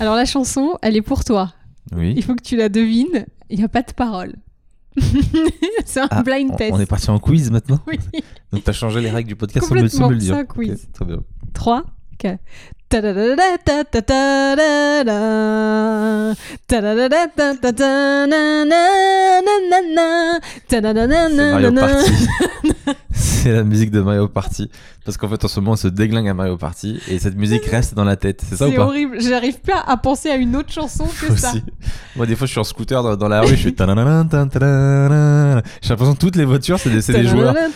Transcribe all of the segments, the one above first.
Alors la chanson, elle est pour toi. Oui. Il faut que tu la devines. Il n'y a pas de parole. c'est un Ah, blind on- test. On est parti en quiz maintenant. Oui. Donc t'as changé les règles du podcast sans me, sans me le dire. Complètement, c'est un quiz. Très bien. 3, 4. Ta-da-da-da-ta-ta-ta-da-da. Ta-da-da-da-ta-ta-ta-na-na-na-na-na. C'est Mario Ta-da-da-da-na-na-na. Party. c'est la musique de Mario Party. Parce qu'en fait, en ce moment, on se déglingue à Mario Party et cette musique reste dans la tête. C'est ça ou C'est horrible. J'arrive pas à penser à une autre chanson que ça. Moi, des fois, je suis en scooter dans, dans la rue, je tantanana. J'ai l'impression que toutes les voitures, c'est des, c'est des joueurs. Ah,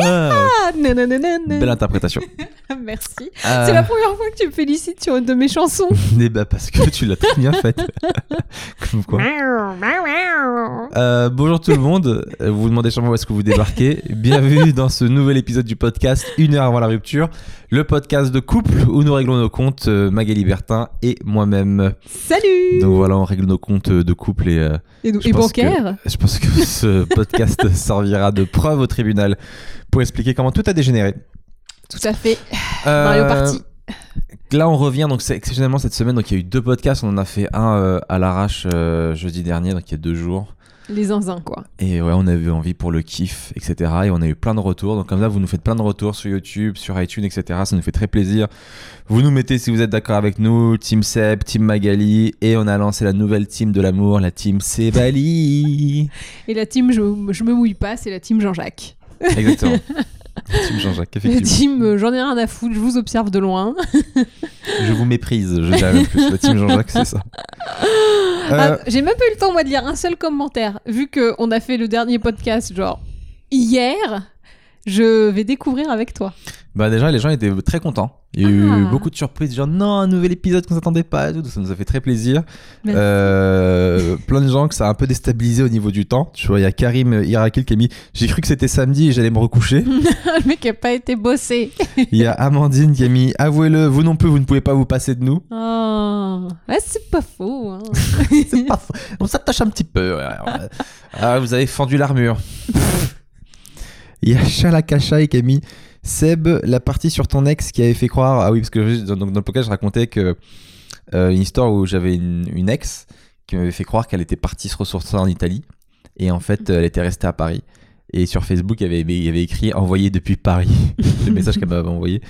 Ah, belle interprétation. Merci. Euh, C'est la première fois que tu me félicites sur une de mes chansons. eh ben, parce que tu l'as très bien faite. Comme quoi. Euh, bonjour tout le monde. Vous vous demandez sûrement où est-ce que vous débarquez. Bienvenue dans ce nouvel épisode du podcast Une heure avant la rupture, le podcast de couple où nous réglons nos comptes, euh, Magali Bertin et moi-même. Salut Donc voilà, on règle nos comptes de couple et euh, Et, je et pense que- bancaire je pense que ce podcast servira de preuve au tribunal pour expliquer comment tout a dégénéré. Tout à fait. Euh, Mario Party. Là, on revient. Donc, c'est exceptionnellement cette semaine. Donc, il y a eu deux podcasts. On en a fait un euh, à l'arrache euh, jeudi dernier, donc il y a deux jours. Les zinzins, quoi. Et ouais, on avait envie pour le kiff, etc. Et on a eu plein de retours. Donc comme ça, vous nous faites plein de retours sur YouTube, sur iTunes, etc. Ça nous fait très plaisir. Vous nous mettez si vous êtes d'accord avec nous, Team Seb, Team Magali. Et on a lancé la nouvelle team de l'amour, la team Sebali. Et la team je, je me mouille pas, c'est la team Jean-Jacques. Exactement. team Jean-Jacques, effectivement. team euh, j'en ai rien à foutre, je vous observe de loin. Je vous méprise, je dirais même plus. La team Jean-Jacques, c'est ça. Euh, Ah, J'ai même pas eu le temps, moi, de lire un seul commentaire. Vu qu'on a fait le dernier podcast, genre, hier, je vais découvrir avec toi. Bah déjà, les gens étaient très contents. Il y a eu Ah. beaucoup de surprises, genre non, un nouvel épisode qu'on s'attendait pas, tout. ça nous a fait très plaisir. Euh, plein de gens que ça a un peu déstabilisé au niveau du temps. Tu vois, il y a Karim Irakil qui a mis J'ai cru que c'était samedi et j'allais me recoucher. le mec a pas été bossé. Il y a Amandine qui a mis Avouez-le, vous non plus, vous ne pouvez pas vous passer de nous. Oh. Ouais, c'est pas faux. hein. C'est pas faux. On s'attache un petit peu. ouais. Ah, vous avez fendu l'armure. Il y a Chalakashai qui a mis Seb, la partie sur ton ex qui avait fait croire. Ah oui, parce que donc, dans le podcast, je racontais que euh, une histoire où j'avais une, une ex qui m'avait fait croire qu'elle était partie se ressourcer en Italie. Et en fait, elle était restée à Paris. Et sur Facebook, il y avait, il y avait écrit envoyé depuis Paris, le message qu'elle m'avait envoyé.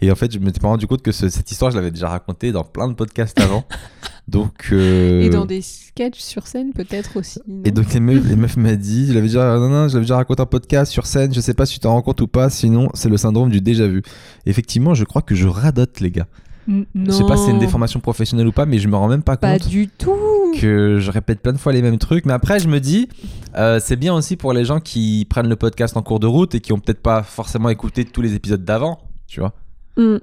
Et en fait, je me suis pas rendu compte que ce- cette histoire, je l'avais déjà racontée dans plein de podcasts avant. Donc, euh, Et dans des sketchs sur scène, peut-être aussi. et donc les meufs, les meufs m'a dit, je l'avais déjà, non, non, je l'avais déjà raconté en podcast sur scène, je sais pas si tu t'en rends compte ou pas, sinon c'est le syndrome du déjà vu. Effectivement, je crois que je radote les gars. Je sais pas si c'est une déformation professionnelle ou pas, mais je me rends même pas Pas compte du tout. que je répète plein de fois les mêmes trucs. Mais après, je me dis, euh, c'est bien aussi pour les gens qui prennent le podcast en cours de route et qui ont peut-être pas forcément écouté tous les épisodes d'avant, tu vois. Hmm.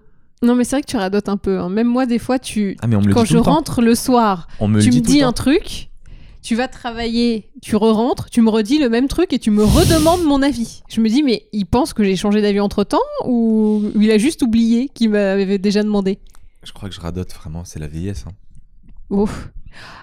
Non, mais c'est vrai que tu radotes un peu. hein. Même moi, des fois, tu... Ah mais on me le quand je le rentre le soir, On me tu me dis un truc, tu vas travailler, tu re-rentres, tu me redis le même truc et tu me redemandes mon avis. Je me dis, mais il pense que j'ai changé d'avis entre temps ou il a juste oublié qu'il m'avait déjà demandé? Je crois que je radote vraiment, c'est la vieillesse. hein. Ouf.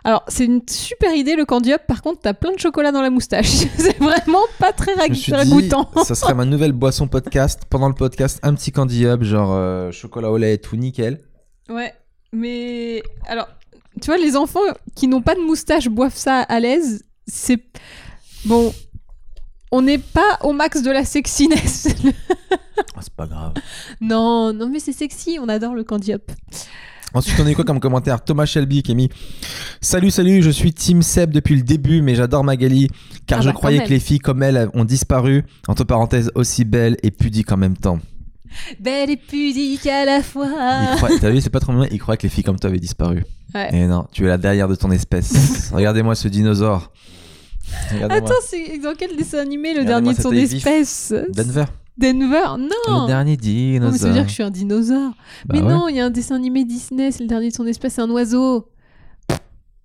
Alors, c'est une super idée le candy up. Par contre, t'as plein de chocolat dans la moustache. c'est vraiment pas très ragoûtant. ça serait ma nouvelle boisson podcast. Pendant le podcast, un petit candy up, genre euh, chocolat au lait et tout nickel. Ouais, mais alors, tu vois, les enfants qui n'ont pas de moustache boivent ça à l'aise. C'est bon. On n'est pas au max de la sexiness. Ah, c'est pas grave. non, non, mais c'est sexy. On adore le candy up. Ensuite, on a eu quoi comme commentaire? Thomas Shelby qui a mis Salut, salut, je suis Team Seb depuis le début, mais j'adore Magali, car Ah je bah, croyais que les filles comme elle ont disparu, entre parenthèses, aussi belles et pudiques en même temps. Belle et pudique à la fois. Il croit- T'as vu, c'est pas trop mignon, il croyait que les filles comme toi avaient disparu. Ouais. Et non, tu es la dernière de ton espèce. Regardez-moi ce dinosaure. Attends, c'est dans quel dessin animé le dernier de son espèce? Denver. Denver? Non Le dernier Non, mais ça veut dinosaure. dire que je suis un dinosaure. Bah mais ouais. non, il y a un dessin animé Disney, c'est le dernier de son espèce, c'est un oiseau.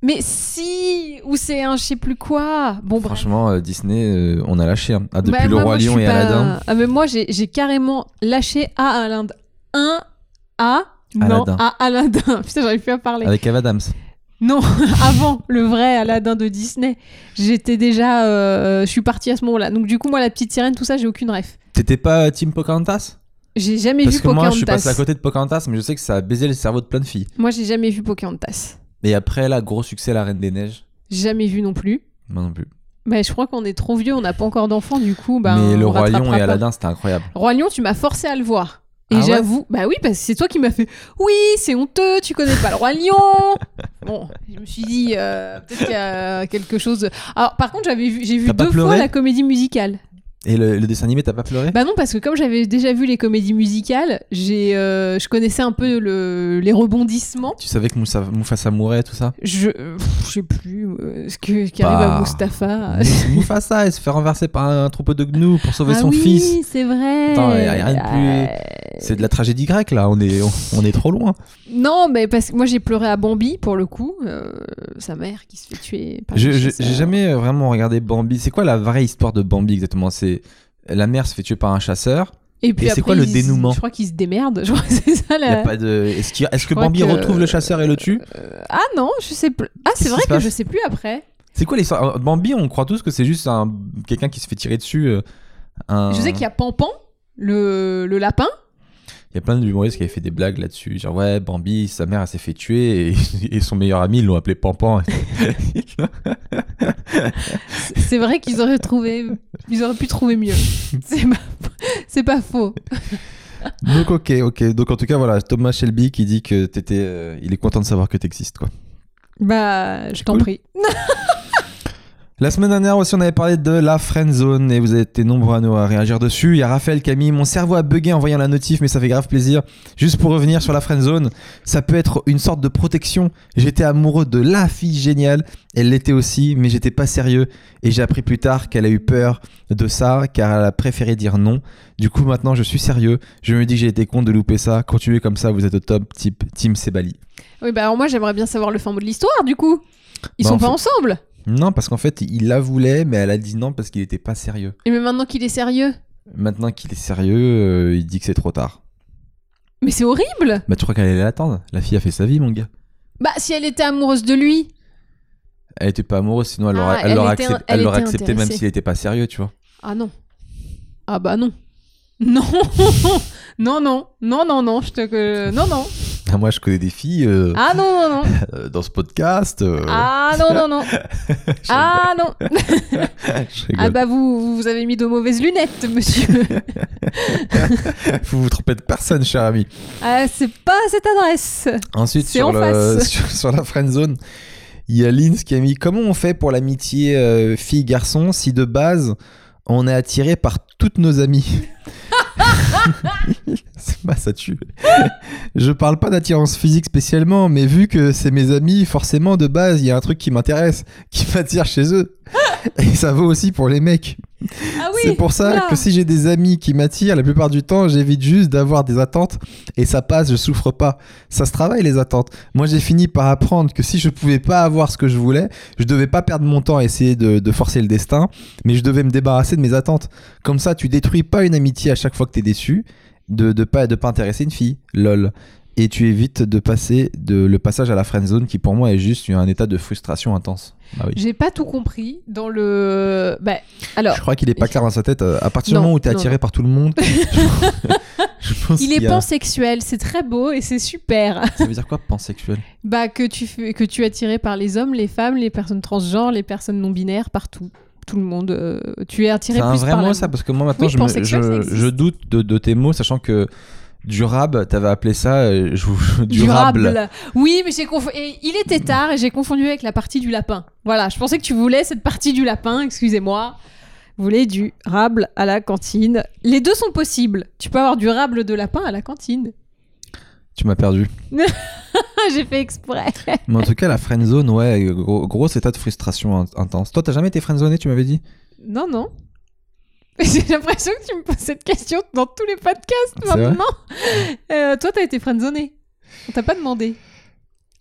Mais si Ou c'est un je sais plus quoi Bon, bref. Franchement, euh, Disney, euh, on a lâché. hein. Ah, depuis Bah, le Roi Lion et pas- Aladdin. Ah, mais moi, j'ai carrément lâché à Aladdin. Un à. Non, Aladdin. à Aladdin. Putain, j'arrive plus à parler. Avec Ava Adams. Non, avant le vrai Aladdin de Disney. J'étais déjà. euh, je suis partie à ce moment-là. Donc, du coup, moi, la petite sirène, tout ça, j'ai aucune ref. T'étais pas Team Pocahontas? J'ai jamais Parce vu que moi, je suis Pocahontas. passé à côté de Pocahontas, mais je sais que ça a baisé le cerveau de plein de filles. Moi, j'ai jamais vu Pocahontas. Et après, là, gros succès, La Reine des Neiges. Jamais vu non plus. Moi non plus. Bah, je crois qu'on est trop vieux, on n'a pas encore d'enfants, du coup. Bah, mais Le Roi Lion et pas. Aladdin, c'était incroyable. Roi Lion, tu m'as forcé à le voir. Et Ah ouais j'avoue, bah oui, parce que c'est toi qui m'as fait Oui, c'est honteux, tu connais pas le Roi Lion. bon, je me suis dit, euh, peut-être qu'il y a quelque chose. de- Alors, par contre, j'avais vu, j'ai vu deux fois la comédie musicale. Et le, le dessin animé, t'as pas pleuré? Bah non, parce que comme j'avais déjà vu les comédies musicales, j'ai, euh, je connaissais un peu le- les rebondissements. Tu savais que Moussa, Mufasa mourait, tout ça? Je, je sais plus euh, ce que, qui arrive Bah. à Mustapha. Mufasa, il se fait renverser par un, troupeau de gnous pour sauver ah son oui, fils. c'est vrai. Attends, y a rien de plus- Euh, C'est de la tragédie grecque, là. On est, on, on est trop loin. Non, mais parce que moi j'ai pleuré à Bambi pour le coup, euh, sa mère qui se fait tuer. par Je-. J'ai jamais vraiment regardé Bambi. C'est quoi la vraie histoire de Bambi exactement? C'est la mère se fait tuer par un chasseur. Et puis c'est quoi le dénouement Je crois qu'il se démerde. Je crois que c'est ça Y a la. pas de. Est-ce que Bambi que- retrouve le chasseur et le tue Euh, ah non, je sais plus. Ah, c'est vrai que je sais plus après. C'est quoi l'histoire? Bambi, on croit tous que c'est juste un quelqu'un qui se fait tirer dessus. euh, un- Je sais qu'il y a Pampan, le, le lapin. Il y a plein d'humoristes qui avaient fait des blagues là-dessus. Genre, ouais, Bambi, sa mère, elle s'est fait tuer et, et son meilleur ami, ils l'ont appelé Pampan. C'est- vrai qu'ils auraient trouvé. Ils auraient pu trouver mieux. C'est pas, c'est pas faux. Donc, ok, ok. Donc, en tout cas, voilà, Thomas Shelby qui dit que t'étais. euh, il est content de savoir que t'existes, quoi. Bah, je t'en Cool. prie. La semaine dernière aussi, on avait parlé de la friend zone et vous avez été nombreux à nous à réagir dessus. Il y a Raphaël mis mon cerveau a bugué en voyant la notif, mais ça fait grave plaisir. Juste pour revenir sur la friend zone, ça peut être une sorte de protection. J'étais amoureux de la fille géniale, elle l'était aussi, mais j'étais pas sérieux et j'ai appris plus tard qu'elle a eu peur de ça car elle a préféré dire non. Du coup, maintenant, je suis sérieux. Je me dis que j'ai été con de louper ça. Continuez comme ça, vous êtes au top, type Team Sebali. Oui, bah alors moi j'aimerais bien savoir le fin mot de l'histoire du coup. Ils Bah, sont pas fait- ensemble. Non, parce qu'en fait, il la voulait, mais elle a dit non parce qu'il était pas sérieux. Et mais maintenant qu'il est sérieux? Maintenant qu'il est sérieux, euh, il dit que c'est trop tard. Mais c'est horrible. Bah tu crois qu'elle allait l'attendre? La fille a fait sa vie, mon gars. Bah si elle était amoureuse de lui. Elle était pas amoureuse, sinon elle l'aurait Ah, elle l'aurait était- accep- elle elle l'aurait était accepté même intéressée. s'il était pas sérieux, tu vois. Ah non. Ah bah non. Non. non, non. Non, non, non. Je te... que- Non, non. Moi, je connais des filles euh, Ah non, non, non. euh, dans ce podcast. euh, Ah non, non, non. Ah non. Ah bah vous, vous avez mis de mauvaises lunettes, monsieur. Vous vous trompez de personne, cher ami. Ah, c'est pas cette adresse. Ensuite, sur, en le, face. sur, sur la friend zone, il y a Linz qui a mis Comment on fait pour l'amitié fille-garçon si de base on est attiré par toutes nos amies? Pas ça tue. Je parle pas d'attirance physique spécialement, mais vu que c'est mes amis, forcément de base il y a un truc qui m'intéresse, qui m'attire chez eux. Et ça vaut aussi pour les mecs. Ah oui. C'est pour ça que si j'ai des amis qui m'attirent, la plupart du temps, j'évite juste d'avoir des attentes et ça passe, je souffre pas. Ça se travaille les attentes. Moi, j'ai fini par apprendre que si je pouvais pas avoir ce que je voulais, je devais pas perdre mon temps à essayer de, de forcer le destin, mais je devais me débarrasser de mes attentes. Comme ça, tu détruis pas une amitié à chaque fois que t'es déçu, de, de pas de pas intéresser une fille, lol. Et tu évites de passer de, le passage à la friend zone qui pour moi est juste un état de frustration intense. Ah oui. J'ai pas tout compris dans le. Bah, alors, Je crois qu'il est pas clair dans sa tête. euh, À partir du moment où t'es attiré non. par tout le monde, je pense il est a- pansexuel, c'est très beau et c'est super. Ça veut dire quoi, pansexuel? Bah que tu fais, que tu es attiré par les hommes, les femmes, les personnes transgenres, les personnes non binaires, partout, tout le monde. euh, tu es attiré C'est un plus vrai par mot la- ça? Parce que moi maintenant Oui, je, me- je, je doute de, de tes mots, sachant que durable, t'avais appelé ça euh, durable. Oui, mais j'ai confondu. et Il était tard et j'ai confondu avec la partie du lapin. Voilà, je pensais que tu voulais cette partie du lapin. Excusez-moi. Vous voulez du rable à la cantine. Les deux sont possibles. Tu peux avoir du rable de lapin à la cantine. Tu m'as perdu. j'ai fait exprès. Mais en tout cas, la friendzone, ouais, gros, gros état de frustration in- intense. Toi, t'as jamais été friendzoné, tu m'avais dit? Non, non. J'ai l'impression que tu me poses cette question dans tous les podcasts maintenant. Euh, toi, t'as été friendzonné. On t'a pas demandé.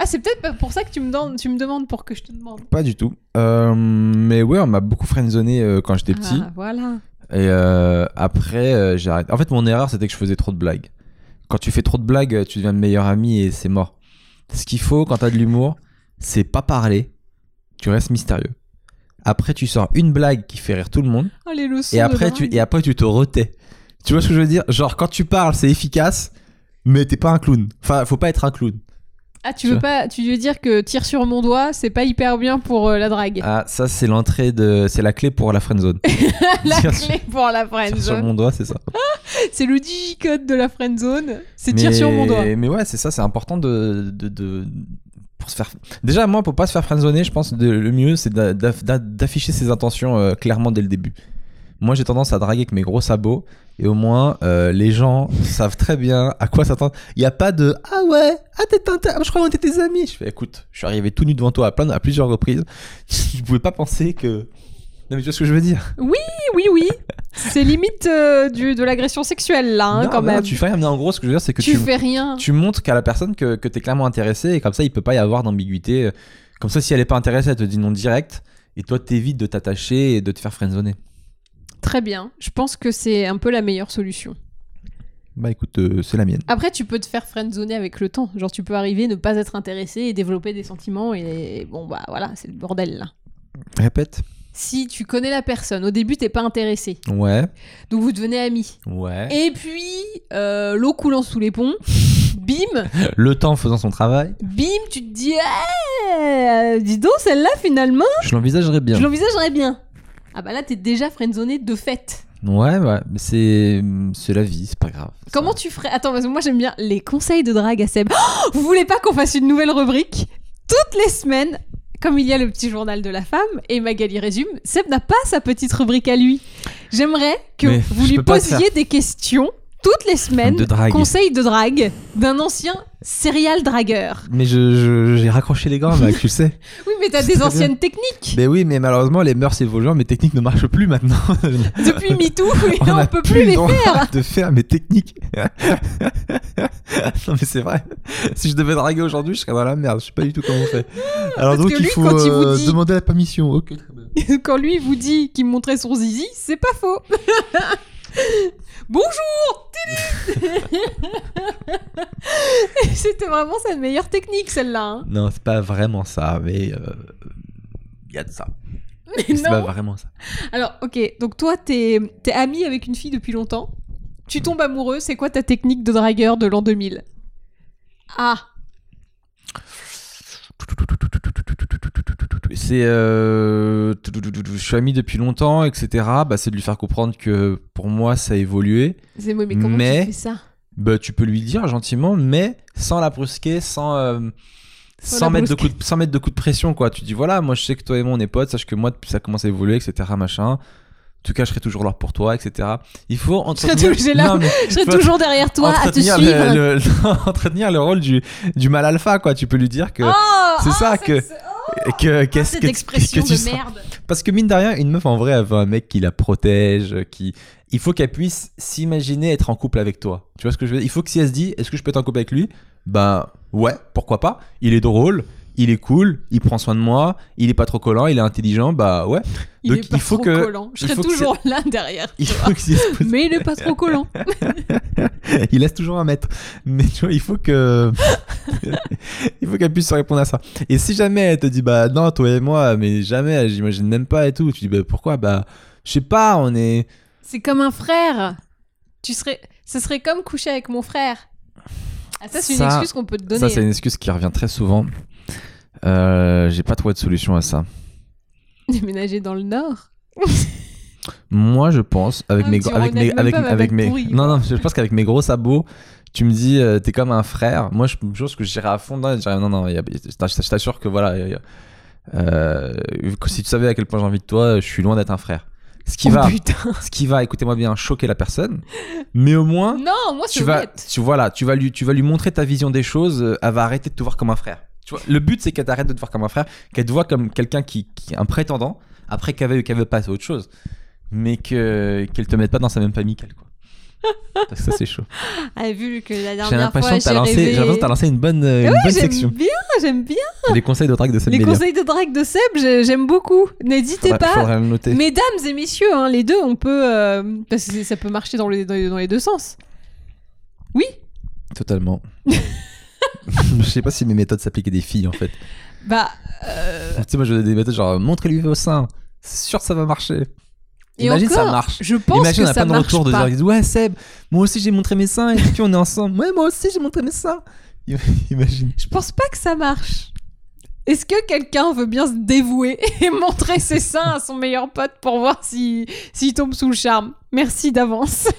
Ah, c'est peut-être pour ça que tu me, demandes, tu me demandes pour que je te demande. Pas du tout. Euh, mais ouais, on m'a beaucoup friendzoné euh, quand j'étais petit. Ah, voilà. Et euh, après, j'ai arrêté. En fait, mon erreur, c'était que je faisais trop de blagues. Quand tu fais trop de blagues, tu deviens le meilleur ami et c'est mort. Ce qu'il faut quand t'as de l'humour, c'est pas parler. Tu restes mystérieux. Après, tu sors une blague qui fait rire tout le monde. Oh, les leçons Et après, tu, et après, tu te retais. Tu vois ce que je veux dire? Genre, quand tu parles, c'est efficace, mais t'es pas un clown. Enfin, faut pas être un clown. Ah, tu veux pas, tu veux dire que tire sur mon doigt, c'est pas hyper bien pour euh, la drague. Ah, ça, c'est l'entrée de. C'est la clé pour la friendzone. la tire clé pour la Tire sur friendzone. mon doigt, c'est ça. C'est le digicode de la friendzone. C'est tire sur mon doigt. Mais ouais, c'est ça, c'est important de, de, de- Déjà, moi, pour pas se faire friendzoner, je pense que le mieux, c'est d'a- d'a- d'afficher ses intentions euh, clairement dès le début. Moi, j'ai tendance à draguer avec mes gros sabots, et au moins, euh, les gens savent très bien à quoi s'attendre. Il n'y a pas de Ah ouais, ah t'es je crois qu'on était tes amis. Je fais Écoute, je suis arrivé tout nu devant toi à, plein, à plusieurs reprises. Je pouvais pas penser que. Non, mais tu vois ce que je veux dire Oui, oui, oui. C'est limite euh, du, de l'agression sexuelle là, hein, Non, quand non, même. Tu fais rien, mais en gros, ce que je veux dire, c'est que tu tu, fais rien. tu montres qu'à la personne que, que tu es clairement intéressé et comme ça il peut pas y avoir d'ambiguïté. Comme ça si elle est pas intéressée elle te dit non direct et toi t'évites de t'attacher et de te faire friendzoner. Très bien. Je pense que c'est un peu la meilleure solution. Bah écoute euh, c'est la mienne. Après, tu peux te faire friendzoner avec le temps. Genre, tu peux arriver, ne pas être intéressé et développer des sentiments. Et bon, bah voilà, c'est le bordel là. Répète. Si tu connais la personne, au début, t'es pas intéressé. Ouais. Donc, vous devenez amis. Ouais. Et puis, euh, l'eau coulant sous les ponts, bim, Le temps faisant son travail, bim, tu te dis, Eh, dis donc, celle-là, finalement, je l'envisagerais bien. je l'envisagerais bien. Ah bah là, t'es déjà friendzoné de fait. Ouais ouais, mais c'est c'est la vie, c'est pas grave. Comment tu ferais Attends, parce que moi j'aime bien les conseils de drague à Seb. Oh, vous voulez pas qu'on fasse une nouvelle rubrique? Toutes les semaines, comme il y a le petit journal de la femme et Magali résume, Seb n'a pas sa petite rubrique à lui. J'aimerais que Mais vous lui posiez des questions toutes les semaines, De conseils de drague d'un ancien serial dragueur. Mais je je- j'ai raccroché les gants mec, tu le sais. Oui, mais t'as des anciennes techniques. Mais oui, mais malheureusement les mœurs évoluent, mes techniques ne marchent plus maintenant. Depuis MeToo, et on, n'a peut plus le les faire. de faire mes techniques. non mais c'est vrai. Si je devais draguer aujourd'hui, je serais dans la merde. Je sais pas du tout comment on fait. Alors Parce donc il faut il euh, dit- demander la permission. Ok. Quand lui vous dit qu'il me montrait son zizi, c'est pas faux. Bonjour C'était vraiment sa meilleure technique celle-là. hein. Non, c'est pas vraiment ça, mais il y a de ça. Mais C'est pas vraiment ça. Alors ok, donc toi t'es es ami avec une fille depuis longtemps. Tu tombes amoureux, c'est quoi ta technique de dragueur de l'an 2000 Ah, C'est euh, je suis ami depuis longtemps, etc. Bah, c'est de lui faire comprendre que pour moi ça a évolué. c'est mais comment Mais- tu fais ça? Bah, tu peux lui dire gentiment, mais sans la brusquer, sans, euh, Sans mettre de coup de, sans mettre de coup de pression, quoi. Tu dis, voilà, moi je sais que toi et moi on est potes, sache que moi depuis ça commence à évoluer, etc. Machin. En tout cas, je serai toujours là pour toi, etc. Il faut entretenir. toujours- j'ai là- Non, mais Je serai toujours derrière toi à te suivre. le, le- entretenir le rôle du, du mal alpha, quoi. Tu peux lui dire que. Oh, c'est oh, ça cette- que- oh, que qu'est-ce cette que, expression que tu de sens- merde. Parce que mine de rien, une meuf en vrai, elle veut un mec qui la protège, qui. Il faut qu'elle puisse s'imaginer être en couple avec toi. Tu vois ce que je veux dire? Il faut que si elle se dit, est-ce que je peux être en couple avec lui? Ben ouais, pourquoi pas Il est drôle, il est cool, il prend soin de moi, il est pas trop collant, il est intelligent, bah ouais. Il Donc, est pas il faut trop que- collant. Je serai toujours là derrière. Il faut que Mais il est pas trop collant. il laisse toujours un mètre. Mais tu vois, il faut que. il faut qu'elle puisse se répondre à ça. Et si jamais elle te dit, bah non, toi et moi, mais jamais, j'imagine même pas et tout, tu dis, bah pourquoi? Bah, je sais pas, on est. C'est comme un frère. Tu serais, ce serait comme coucher avec mon frère. Ah, ça, c'est une excuse qu'on peut te donner. Ça, c'est une excuse qui revient très souvent. Euh, J'ai pas trouvé de solution à ça. Déménager dans le Nord. Moi, je pense, avec Ah, mes, gros- avec mes, avec, avec non, non, je pense qu'avec mes gros sabots, tu me dis, euh, t'es comme un frère. Moi, je pense que j'irais à fond dedans et non, non, il y a- je t'assure que voilà, il y a- euh, si tu savais à quel point j'ai envie de toi, je suis loin d'être un frère. Ce qui Oh, va, putain. ce qui va, écoutez-moi bien, choquer la personne, mais au moins, Non, moi, tu vas, tu, voilà, tu vas lui, tu vas lui montrer ta vision des choses. euh, Elle va arrêter de te voir comme un frère. Tu vois, le but c'est qu'elle t'arrête de te voir comme un frère, qu'elle te voit comme quelqu'un qui, qui est un prétendant. Après qu'elle veut, qu'elle veut passer à autre chose, mais que qu'elle te mette pas dans sa même famille qu'elle quoi. Parce que ça c'est chaud. Ah, vu que la J'ai dernière l'impression fois, que t'as j'ai lancé, j'ai l'impression t'as lancé une bonne, une bonne j'aime section. bien, j'aime bien. Les conseils de drague de Seb Les conseils de drague de Seb, j'ai- j'aime beaucoup. N'hésitez pas. noter. Mesdames et messieurs, hein, les deux, on peut... euh, parce que ça peut marcher dans les, dans les, dans les deux sens. Oui? Totalement. Je sais pas si mes méthodes s'appliquaient à des filles en fait. Bah... euh, Tu sais, moi je donne des méthodes genre montrez-lui vos seins. C'est sûr que ça va marcher. Et Imagine ça encore, marche. Je pense Imagine, on que a ça plein de retours de gens qui disent Ouais, Seb, moi aussi j'ai montré mes seins et puis on est ensemble. Ouais, moi aussi j'ai montré mes seins. Imagine. Je pense pas que ça marche. Est-ce que quelqu'un veut bien se dévouer et montrer ses seins à son meilleur pote pour voir si- s'il tombe sous le charme? Merci d'avance.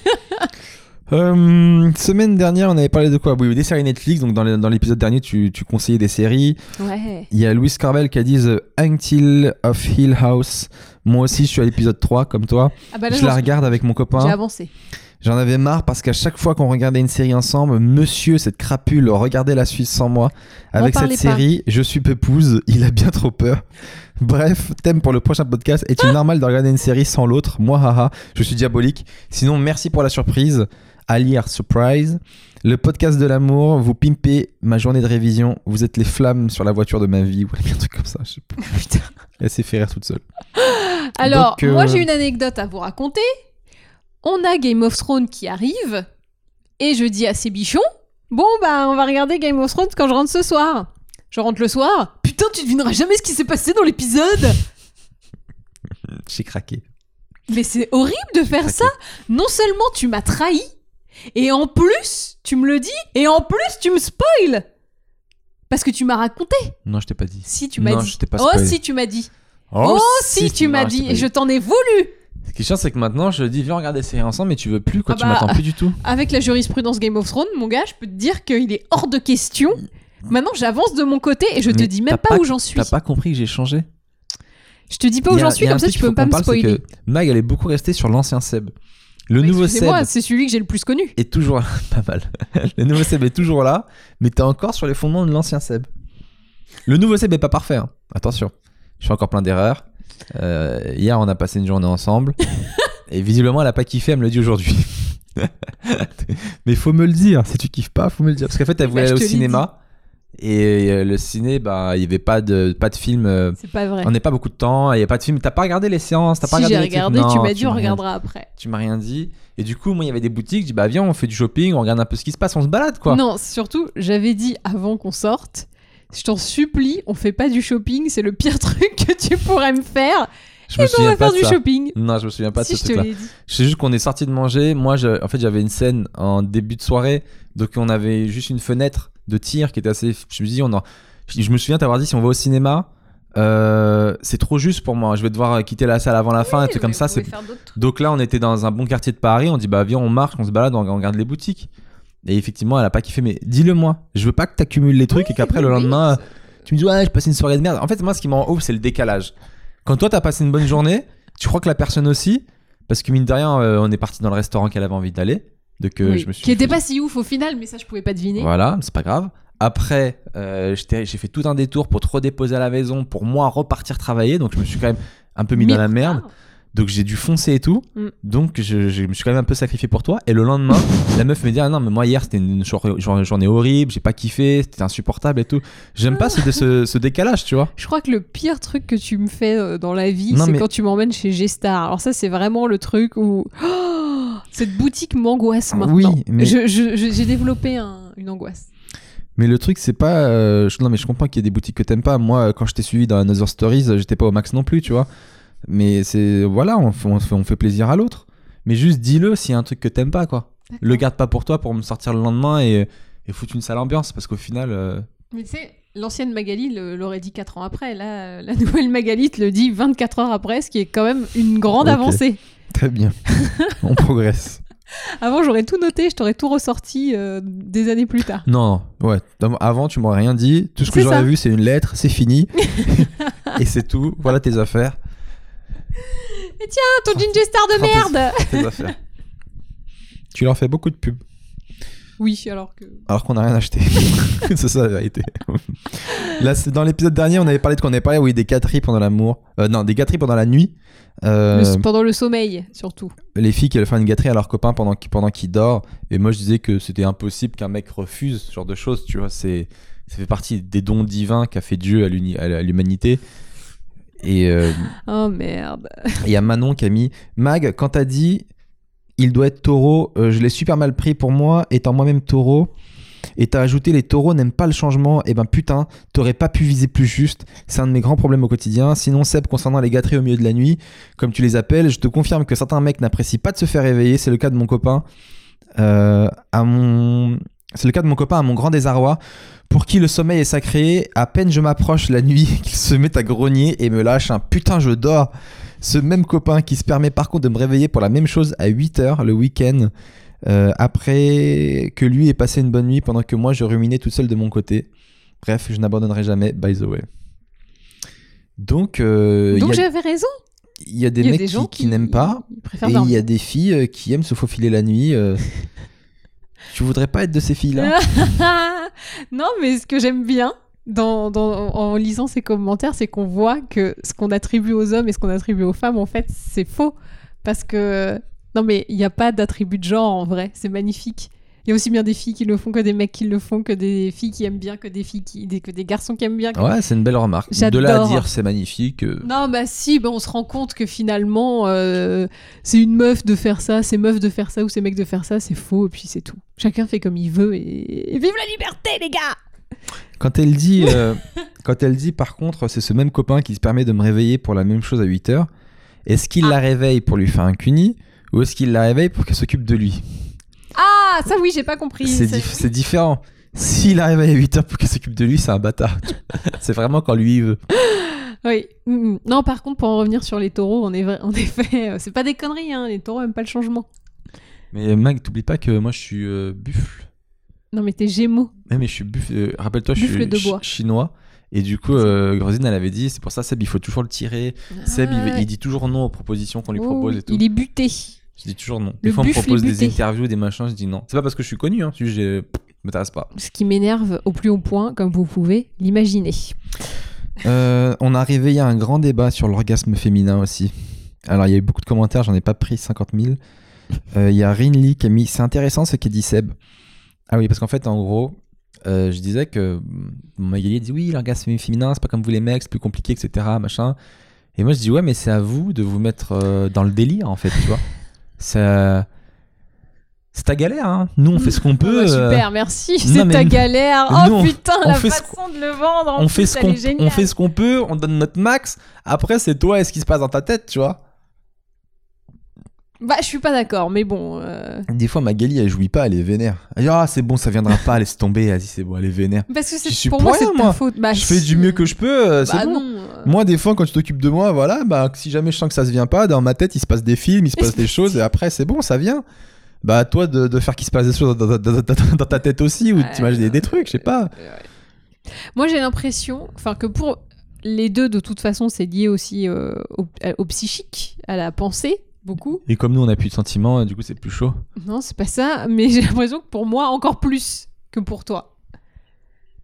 Euh, semaine dernière, on avait parlé de quoi? Oui, des séries Netflix. Donc, dans l'épisode dernier, tu, tu conseillais des séries. Ouais. Il y a Louis Carvel qui a dit The Until of Hill House. Moi aussi, je suis à l'épisode 3, comme toi. Ah bah là, je la regarde avec mon j'ai copain. avancé. J'en avais marre parce qu'à chaque fois qu'on regardait une série ensemble, monsieur, cette crapule, regardait la suite sans moi. Avec cette pas. série, je suis peupouse, il a bien trop peur. Bref, thème pour le prochain podcast est-il normal de regarder une série sans l'autre? Moi, haha, je suis diabolique. Sinon, merci pour la surprise. Lire, surprise. Le podcast de l'amour, vous pimpez ma journée de révision. Vous êtes les flammes sur la voiture de ma vie. Ou un truc comme ça. Je sais pas. Putain. Elle s'est fait rire toute seule. Alors, Donc, euh, moi j'ai une anecdote à vous raconter. On a Game of Thrones qui arrive et je dis à ces bichons Bon, bah, on va regarder Game of Thrones quand je rentre ce soir. Je rentre le soir. Putain, tu devineras jamais ce qui s'est passé dans l'épisode. J'ai craqué. Mais c'est horrible de faire ça. Non seulement tu m'as trahi, et en plus tu me le dis, et en plus tu me spoil. Parce que tu m'as raconté. Non, je t'ai pas dit. Si tu m'as Non, dit. je t'ai pas oh spoilé. si tu m'as dit. Oh, si, tu m'as non, je t'ai dit. pas Et je t'en ai voulu. Ce qui est chiant, c'est que maintenant, je dis, viens regarder série ensemble, mais tu veux plus, quoi. Ah tu bah, m'attends plus du tout. Avec la jurisprudence Game of Thrones, mon gars, je peux te dire qu'il est hors de question. Maintenant, j'avance de mon côté et je te Mais dis même t'as pas, où j'en suis. T'as pas compris que j'ai changé Je te dis pas Il où y a- j'en il suis, y a comme ça truc tu qu'il peux faut pas qu'on me parle, c'est spoiler. que Mag, elle est beaucoup restée sur l'ancien Seb. Le Bah, nouveau Seb c'est celui que j'ai le plus connu. est toujours là. Pas mal. le nouveau Seb est toujours là, mais t'es encore sur les fondements de l'ancien Seb. Le nouveau Seb est pas parfait. hein. Attention, je fais encore plein d'erreurs. Euh, hier, on a passé une journée ensemble. et visiblement, elle a pas kiffé, elle me l'a dit aujourd'hui. mais faut me le dire. Si tu kiffes pas, faut me le dire. Parce qu'en fait, elle voulait Bah, je aller au cinéma. Et euh, le ciné, bah, il y avait pas de, pas de film. euh, C'est pas vrai. On n'est pas beaucoup de temps, il n'y a pas de film. T'as pas regardé les séances, t'as pas Si j'ai regardé les trucs regardé, tu m'as dit on m'as rien regardera après. tu m'as rien dit. Et du coup, moi, il y avait des boutiques. Je dis, bah, viens, on fait du shopping, on regarde un peu ce qui se passe, on se balade, quoi. Non, surtout, j'avais dit avant qu'on sorte, je t'en supplie, on fait pas du shopping, c'est le pire truc que tu pourrais me faire. je me Et on souviens va pas faire de du ça. shopping. Non, je me souviens pas si de je ce te truc-là. l'ai dit. Je sais juste qu'on est sorti de manger. Moi, je- en fait, j'avais une scène en début de soirée. Donc, on avait juste une fenêtre de tir qui était assez. Je me dis, on a... je me souviens t'avoir dit, si on va au cinéma, euh, c'est trop juste pour moi. Je vais devoir quitter la salle avant la fin, un truc comme ça. C'est Donc là, on était dans un bon quartier de Paris. On dit, bah viens, on marche, on se balade, on regarde les boutiques. Et effectivement, elle a pas kiffé. Mais dis-le moi. Je veux pas que t'accumules les trucs et qu'après le lendemain, tu me dis, ouais, j'ai passé une soirée de merde. En fait, moi, ce qui m'en ouf, c'est le décalage. Quand toi, t'as passé une bonne journée, tu crois que la personne aussi, parce que mine de rien, euh, on est parti dans le restaurant qu'elle avait envie d'aller. Donc Oui, je me suis Qui était fait- pas si ouf au final, mais ça je pouvais pas deviner. Voilà, c'est pas grave. Après, euh, j'ai fait tout un détour pour te redéposer à la maison, pour moi repartir travailler. Donc je me suis quand même un peu mis dans la merde. Donc j'ai dû foncer et tout. Mm. Donc je, je me suis quand même un peu sacrifié pour toi. Et le lendemain, la meuf me dit Ah non, mais moi hier c'était une jour- jour- journée horrible, j'ai pas kiffé, c'était insupportable et tout. J'aime pas ce, ce, ce décalage, tu vois. Je crois que le pire truc que tu me fais euh, dans la vie, c'est mais- quand tu m'emmènes chez G-Star. Alors ça, c'est vraiment le truc où Oh, cette boutique m'angoisse maintenant. Oui, mais- j'ai développé un- une angoisse. Mais le truc, c'est pas. euh, je- non, mais je comprends qu'il y ait des boutiques que t'aimes pas. Moi, quand je t'ai suivi dans Another Stories, j'étais pas au max non plus, tu vois. Mais c'est. Voilà, on fait, on fait, on fait plaisir à l'autre. Mais juste dis-le s'il y a un truc que t'aimes pas, quoi. Le garde pas pour toi pour me sortir le lendemain et, et foutre une sale ambiance. Parce qu'au final. euh, Mais tu sais, l'ancienne Magali l'aurait dit 4 ans après. Là, euh, la nouvelle Magali te le dit 24 heures après, ce qui est quand même une grande avancée. Très bien. on progresse. Avant, j'aurais tout noté, je t'aurais tout ressorti euh, des années plus tard. Non, non, ouais. Avant, tu m'aurais rien dit. Tout ce que j'aurais vu, c'est une lettre, c'est fini. et c'est tout. Voilà tes affaires. Ah, ton Ginger Star de merde Tes affaires. Tu leur fais beaucoup de pubs. Oui, alors que. Alors qu'on n'a rien acheté. c'est ça la vérité. Là, c'est dans l'épisode dernier, on avait parlé de qu'on avait parlé oui, des gâteries pendant l'amour. Euh, non, des gâteries pendant la nuit. Euh, Le- pendant le sommeil, surtout. les filles qui allaient faire une gâterie à leur copain pendant pendant qu'il dort. Et moi, je disais que c'était impossible qu'un mec refuse ce genre de choses. Tu vois, c'est ça fait partie des dons divins qu'a fait Dieu à l'humanité. Et euh, Oh merde. il y a Manon qui a mis Mag, quand t'as dit il doit être taureau, euh, je l'ai super mal pris pour moi, étant moi-même taureau. Et t'as ajouté les taureaux n'aiment pas le changement. Et ben putain, t'aurais pas pu viser plus juste. C'est un de mes grands problèmes au quotidien. Sinon, Seb, concernant les gâteries au milieu de la nuit, comme tu les appelles, je te confirme que certains mecs n'apprécient pas de se faire réveiller. C'est le cas de mon copain. Euh. C'est le cas de mon copain à mon grand désarroi. Pour qui le sommeil est sacré, à peine je m'approche la nuit qu'il se met à grogner et me lâche un putain je dors. Ce même copain qui se permet par contre de me réveiller pour la même chose à 8h le week-end, euh, après que lui ait passé une bonne nuit pendant que moi je ruminais tout seul de mon côté. Bref, je n'abandonnerai jamais, by the way. Donc, euh, Donc a- j'avais raison. il y a des Il y a mecs des gens qui, qui n'aiment pas, et il y a des filles euh, qui aiment se faufiler la nuit. euh. tu voudrais pas être de ces filles-là? Non, mais ce que j'aime bien dans, dans- en lisant ces commentaires, c'est qu'on voit que ce qu'on attribue aux hommes et ce qu'on attribue aux femmes, en fait, c'est faux. Parce que. Non, mais il n'y a pas d'attribut de genre en vrai. C'est magnifique. Il y a aussi bien des filles qui le font que des mecs qui le font, que des filles qui aiment bien, que des filles qui. que des garçons qui aiment bien. que- Ouais, c'est une belle remarque. De là à dire c'est magnifique. euh, Non, bah si, bah on se rend compte que finalement, euh, c'est une meuf de faire ça, c'est meuf de faire ça ou c'est mec de faire ça, c'est faux, et puis c'est tout. Chacun fait comme il veut et, et vive la liberté, les gars Quand elle dit, euh, quand elle dit par contre, c'est ce même copain qui se permet de me réveiller pour la même chose à 8 heures, est-ce qu'il Ah. la réveille pour lui faire un cuni ou est-ce qu'il la réveille pour qu'elle s'occupe de lui? Ah, ça oui, j'ai pas compris. C'est dif- différent. S'il la réveille à 8 heures pour qu'elle s'occupe de lui, c'est un bâtard. c'est vraiment quand lui il veut. Oui. Mm, mm. Non, par contre, pour en revenir sur les taureaux, en, est- en effet, euh, c'est pas des conneries, hein, les taureaux aiment pas le changement. Mais Mag, t'oublies pas que moi je suis euh, buffle. Non, mais t'es gémeaux. Ouais, mais je suis buffle. euh, Rappelle-toi, je Buffle suis de bois. chinois. Et du coup, euh, Grosine, elle avait dit, c'est pour ça, Seb, il faut toujours le tirer. Seb, il- Ah, il, dit toujours non aux propositions qu'on lui oh, propose et tout. Il est buté. Je dis toujours non. Le Des fois, on me buffle propose est des buté. interviews, des machins, je dis non. C'est pas parce que je suis connu, hein. que je m'intéresse pas. Ce qui m'énerve au plus haut point, comme vous pouvez l'imaginer. Euh, on a réveillé un grand débat sur l'orgasme féminin aussi. Alors, il y a eu beaucoup de commentaires, j'en ai pas pris 50 000. Euh, Il y a Rinly qui a mis C'est intéressant ce qu'a dit Seb. Ah oui, parce qu'en fait, en gros, euh, je disais que mm, Magali dit Oui, l'orgasme féminin, c'est pas comme vous les mecs, c'est plus compliqué, etc. Machin. Et moi, je dis Ouais, mais c'est à vous de vous mettre euh, dans le délire, en fait, tu vois. C'est. C'est ta galère, hein. Nous, on fait ce qu'on peut. Ah bah, euh, super, merci. C'est ta galère. nous, Oh on- putain, on la façon de le vendre. en on plus, fait ce elle qu'on est géniale. on fait ce qu'on peut, on donne notre max. Après, c'est toi et ce qui se passe dans ta tête, tu vois. Bah, je suis pas d'accord, mais bon. euh, Des fois, Magali, elle jouit pas, elle est vénère. Elle dit, ah, c'est bon, ça viendra pas, laisse tomber. Vas-y, c'est bon, elle est vénère. Parce que c'est J'y suis pour pour moi, c'est rien, de ta moi. faute. Bah, je fais du mieux que je peux, euh, c'est Bah bon. non. euh, Moi, des fois, quand tu t'occupes de moi, voilà, bah, si jamais je sens que ça se vient pas, dans ma tête, il se passe des films, il se passe des choses, et après, c'est bon, ça vient. Bah, à toi de, de faire qu'il se passe des choses dans, dans- dans- dans- dans ta tête aussi, ou Ouais, t'imaginer des trucs, je sais pas. Moi, j'ai l'impression, enfin, que pour les deux, de toute façon, c'est lié aussi euh, au, à- au psychique, à la pensée, beaucoup. Et comme nous, on a plus de sentiments, du coup, c'est plus chaud. Non, c'est pas ça, mais j'ai l'impression que pour moi, encore plus que pour toi.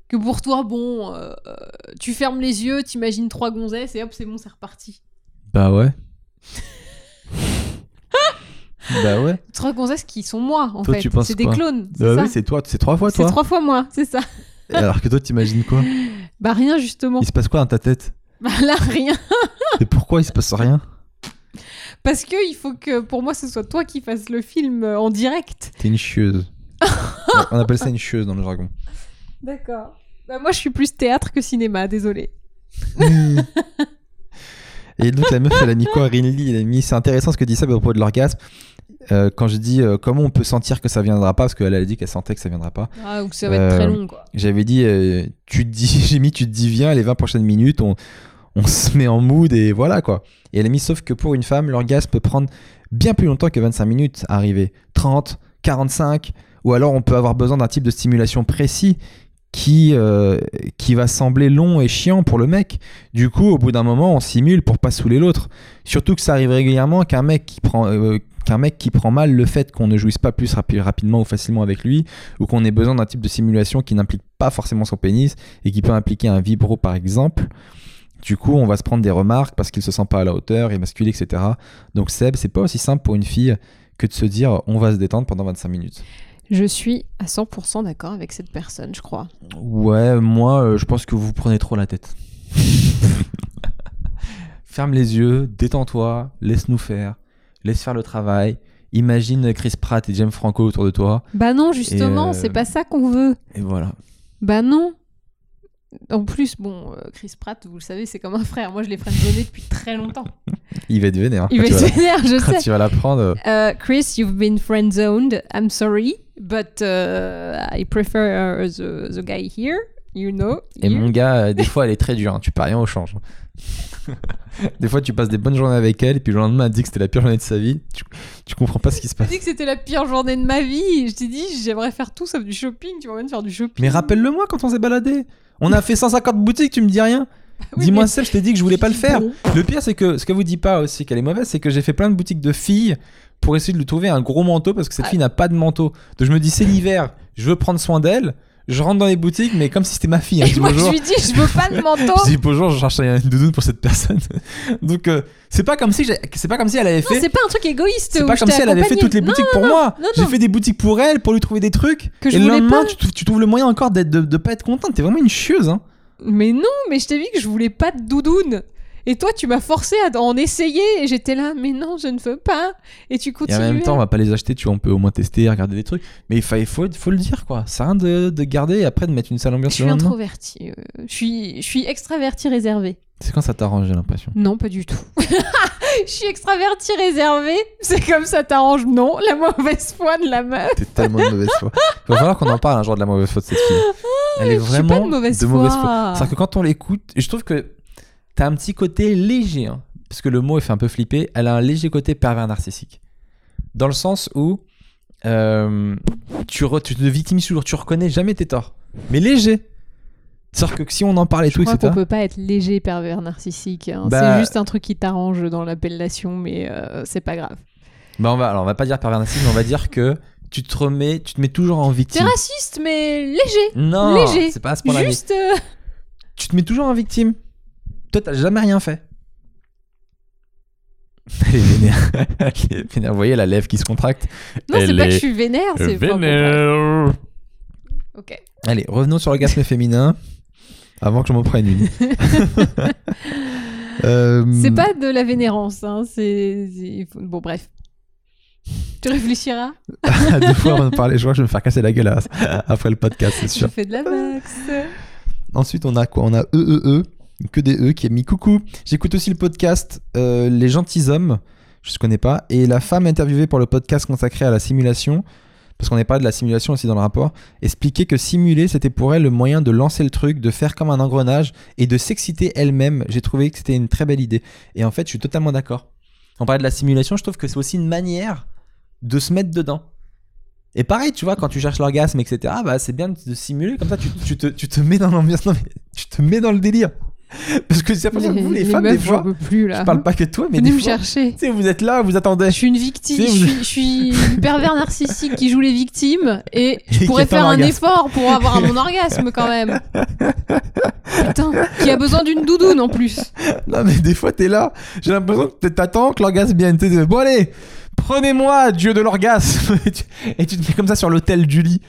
Que pour toi, bon, euh, euh, tu fermes les yeux, t'imagines trois gonzesses et hop, c'est bon, c'est reparti. Bah ouais. bah ouais. Trois gonzesses qui sont moi, en Toi, fait. tu penses C'est des clones. C'est Bah oui, c'est toi, c'est trois fois C'est toi. trois fois moi, c'est ça. Alors que toi, t'imagines quoi Bah rien, justement. Il se passe quoi dans ta tête? Bah là, rien. Et pourquoi il se passe rien? Parce que il faut que, pour moi, ce soit toi qui fasses le film euh, en direct. T'es une chieuse. On appelle ça une chieuse dans le jargon. D'accord. Bah moi, je suis plus théâtre que cinéma, désolé. Et donc la meuf, elle a mis quoi Rinly, elle a mis c'est intéressant ce que dit ça à propos de l'orgasme. Euh, quand je dis euh, comment on peut sentir que ça viendra pas, parce qu'elle a dit qu'elle sentait que ça viendra pas. Ah, ou que ça va être très long, quoi. J'avais dit, tu te dis, j'ai mis, tu te dis viens les 20 prochaines minutes, on, on se met en mood et voilà quoi. Et elle a mis sauf que pour une femme, l'orgasme peut prendre bien plus longtemps que 25 minutes à arriver. 30, 45, ou alors on peut avoir besoin d'un type de stimulation précis qui, euh, qui va sembler long et chiant pour le mec. Du coup, au bout d'un moment, on simule pour pas saouler l'autre. Surtout que ça arrive régulièrement qu'un mec qui prend euh, mec qui prend mal le fait qu'on ne jouisse pas plus rapi- rapidement ou facilement avec lui, ou qu'on ait besoin d'un type de simulation qui n'implique pas forcément son pénis et qui peut impliquer un vibro par exemple. Du coup, on va se prendre des remarques parce qu'il se sent pas à la hauteur, émasculé, etc. Donc Seb, c'est pas aussi simple pour une fille que de se dire on va se détendre pendant 25 minutes. Je suis à 100% d'accord avec cette personne, je crois. Ouais, moi, euh, je pense que vous prenez trop la tête. Ferme les yeux, détends-toi, laisse-nous faire, laisse faire le travail. imagine Chris Pratt et James Franco autour de toi. Bah non, justement, euh, c'est pas ça qu'on veut. Et voilà. Bah non. En plus, bon, euh, Chris Pratt, vous le savez, c'est comme un frère. Moi, je l'ai friendzonné depuis très longtemps. Il va être vénère. Il va vas- vénère, je sais. tu vas l'apprendre. Uh, Chris, you've been friend-zoned. I'm sorry, but uh, I prefer uh, the, the guy here. You know. Et here. mon gars, euh, des fois, elle est très dure. hein. Tu perds rien au change. des fois, tu passes des bonnes journées avec elle, et puis le lendemain, elle dit que c'était la pire journée de sa vie. Tu, tu comprends pas ce qui se passe. dit que c'était la pire journée de ma vie. Je t'ai dit, j'aimerais faire tout sauf du shopping. Tu m'emmènes faire du shopping. Mais rappelle-le-moi quand on s'est baladé. On a fait 150 boutiques, tu me dis rien. Oui, Dis-moi ça, je t'ai dit que je voulais pas le faire. Bon. Le pire, c'est que ce que vous dit pas aussi qu'elle est mauvaise, c'est que j'ai fait plein de boutiques de filles pour essayer de lui trouver un gros manteau parce que cette Ah. fille n'a pas de manteau. Donc je me dis, c'est l'hiver, je veux prendre soin d'elle. Je rentre dans les boutiques, mais comme si c'était ma fille. hein. Je Et moi, je lui dis, je veux pas de manteau. Je dis bonjour, je cherche une doudoune pour cette personne. Donc euh, c'est pas comme si c'est pas comme si elle avait fait. c'est pas un truc égoïste. C'est pas comme si elle avait fait toutes les Non, boutiques pour moi. J'ai fait des boutiques pour elle, pour lui trouver des trucs. Que je et le lendemain, pas. tu, trou- tu trouves le moyen encore de, de pas être contente. T'es vraiment une chieuse. Hein. Mais non, mais je t'ai dit que je voulais pas de doudoune. Et toi, tu m'as forcé à en essayer et j'étais là, mais non, je ne veux pas. Et tu Et continues. en même temps, on va pas les acheter. Tu vois, on peut au moins tester, regarder des trucs. Mais il faut, le dire, quoi. C'est rien de, de garder et après de mettre une sale je ambiance suis le lendemain. introvertie. euh, je suis, je suis extravertie réservée. C'est quand ça t'arrange, j'ai l'impression. Non, pas du tout. je suis extravertie réservée. C'est comme ça t'arrange. Non, la mauvaise foi de la meuf. T'es tellement de mauvaise foi. Il va falloir qu'on en parle un jour de la mauvaise foi de cette fille. Elle est je suis vraiment pas de mauvaise foi. C'est-à-dire que quand on l'écoute, je trouve que t'as un petit côté léger, hein, parce que le mot est fait un peu flipper. Elle a un léger côté pervers narcissique, dans le sens où euh, tu, re- tu te victimises toujours, tu reconnais jamais tes torts, mais léger. C'est-à-dire que si on en parle et Je tout, crois etc. qu'on peut pas être léger pervers narcissique. hein. Bah- C'est juste un truc qui t'arrange dans l'appellation, mais euh, c'est pas grave. Bah on va, alors on va pas dire pervers narcissique, mais on va dire que tu te remets, tu te mets toujours en victime. raciste, mais léger. Non, léger. c'est pas à ce mais Juste. euh, Tu te mets toujours en victime. Toi, t'as jamais rien fait. Elle est vénère. Elle est vénère. Vous voyez la lèvre qui se contracte Non, c'est Elle pas que je est suis vénère, c'est pas Vénère. Ok. Allez, revenons sur l'orgasme féminin. Avant que je m'en prenne une. Euh, C'est pas de la vénérance, hein. C'est c'est- faut- bon, bref. Tu réfléchiras? Deux fois avant de parler, je crois que je vais me faire casser la gueule à- après le podcast, c'est Je sûr. fais de la max. Ensuite, on a quoi? On a EEE, que des E, qui a mis coucou. J'écoute aussi le podcast euh, Les Gentilshommes, je ne connais pas, et la femme interviewée pour le podcast consacré à la simulation, parce qu'on est parlé de la simulation aussi dans le rapport, expliquait que simuler, c'était pour elle le moyen de lancer le truc, de faire comme un engrenage et de s'exciter elle-même. J'ai trouvé que c'était une très belle idée. Et en fait, je suis totalement d'accord. On parlait de la simulation, je trouve que c'est aussi une manière de se mettre dedans. Et pareil, tu vois, quand tu cherches l'orgasme, etc., bah, c'est bien de simuler, comme ça, tu, tu te, tu te mets dans l'ambiance, tu te mets dans le délire. Parce que c'est pour ça que vous, les, femmes, des meufs, fois, peux plus là. je parle pas que de toi, mais Venez des me fois, chercher. vous êtes là, vous Je attendez. suis une victime, je suis, je suis une pervers narcissique qui joue les victimes et je pourrais faire un effort pour avoir mon orgasme quand même. Putain, qui a besoin d'une doudoune en plus. Non, mais des fois, t'es là, j'ai l'impression que t'attends que l'orgasme vienne. T'es bon, allez, prenez-moi, dieu de l'orgasme. et, tu, te mets comme ça sur l'autel du lit.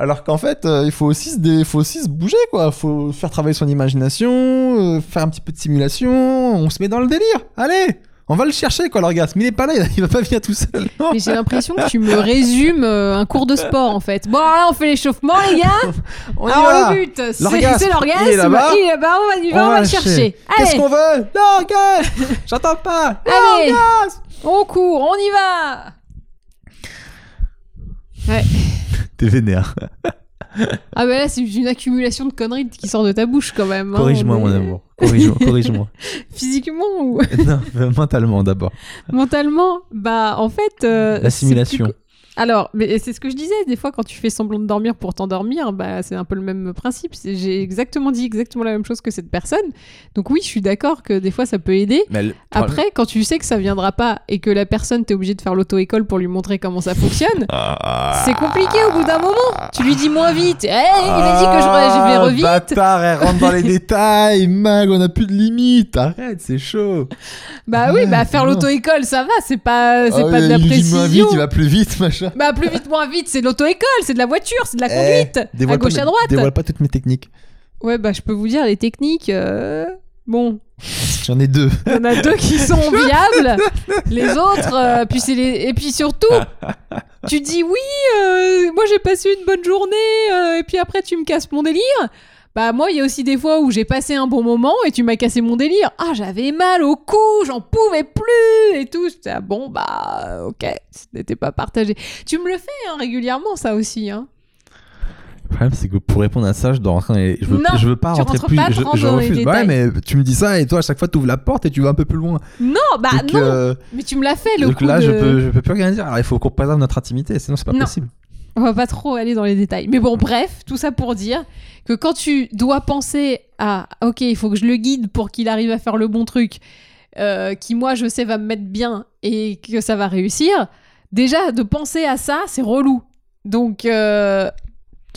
Alors qu'en fait, euh, il faut aussi, se dé- faut aussi se bouger, quoi. faut faire travailler son imagination, euh, faire un petit peu de simulation. On se met dans le délire. Allez, on va le chercher, quoi, l'orgasme. Il est pas là, il va pas venir tout seul. Non. Mais j'ai l'impression que tu me résumes euh, un cours de sport en fait. Bon, là on fait l'échauffement les gars. On y Alors va. le but, c'est L'orgasme, il est là-bas. Il est là-bas, on va y va, on, va le chercher. Qu'est-ce qu'on veut? L'orgasme J'entends pas Allez. On court, on y va. Ouais. T'es vénère. Ah bah là c'est une accumulation de conneries qui sort de ta bouche quand même. hein. Corrige-moi, On mon amour. Corrige-moi. Corrige-moi. Physiquement ou non, mentalement d'abord. mentalement Bah en fait. euh, c'est co- Alors, mais c'est ce que je disais, des fois quand tu fais semblant de dormir pour t'endormir, bah c'est un peu le même principe. J'ai exactement dit exactement la même chose que cette personne. Donc oui, je suis d'accord que des fois ça peut aider. Mais Après, quand tu sais que ça viendra pas et que la personne t'es obligé de faire l'auto-école pour lui montrer comment ça fonctionne, Ah. c'est compliqué au bout d'un moment. Tu lui dis moins vite. Eh, il a dit que je, je vais Ah, revite. Bâtard, elle rentre dans les détails. Mag, on a plus de limite. Arrête, c'est chaud. Bah oui, bah faire non. l'auto-école, ça va. C'est pas, c'est Ah pas de la il dit précision. moins vite, il va plus vite, machin. Bah plus vite, moins vite, c'est de l'auto-école, c'est de la voiture, c'est de la Eh, conduite. à gauche, à droite. Dévoile pas toutes mes techniques. Ouais, bah je peux vous dire les techniques. euh, Bon, J'en ai deux. Il y en a deux qui sont viables. Les autres, euh, puis c'est les... et puis surtout, tu dis oui, euh, moi j'ai passé une bonne journée, euh, et puis après tu me casses mon délire. Bah moi, il y a aussi des fois où j'ai passé un bon moment et tu m'as cassé mon délire. Ah, j'avais mal au cou, j'en pouvais plus et tout. Ah, bon, bah ok, ce n'était pas partagé. Tu me le fais hein, régulièrement, ça aussi. Hein. Le problème, c'est que pour répondre à ça, je dois rentrer je, veux, Non, je veux pas rentrer plus. pas je, je refuse. Ouais, détails. mais tu me dis ça et toi, à chaque fois, tu ouvres la porte et tu vas un peu plus loin. Non, bah Donc, non, euh, mais tu me l'as fait le donc coup là, de... je, peux, je peux plus rien dire. Alors, il faut qu'on préserve notre intimité, sinon, c'est pas Non. possible. On va pas trop aller dans les détails. Mais bon, bref, tout ça pour dire que quand tu dois penser à OK, il faut que je le guide pour qu'il arrive à faire le bon truc, euh, qui moi je sais va me mettre bien et que ça va réussir, déjà de penser à ça, c'est relou. Donc euh,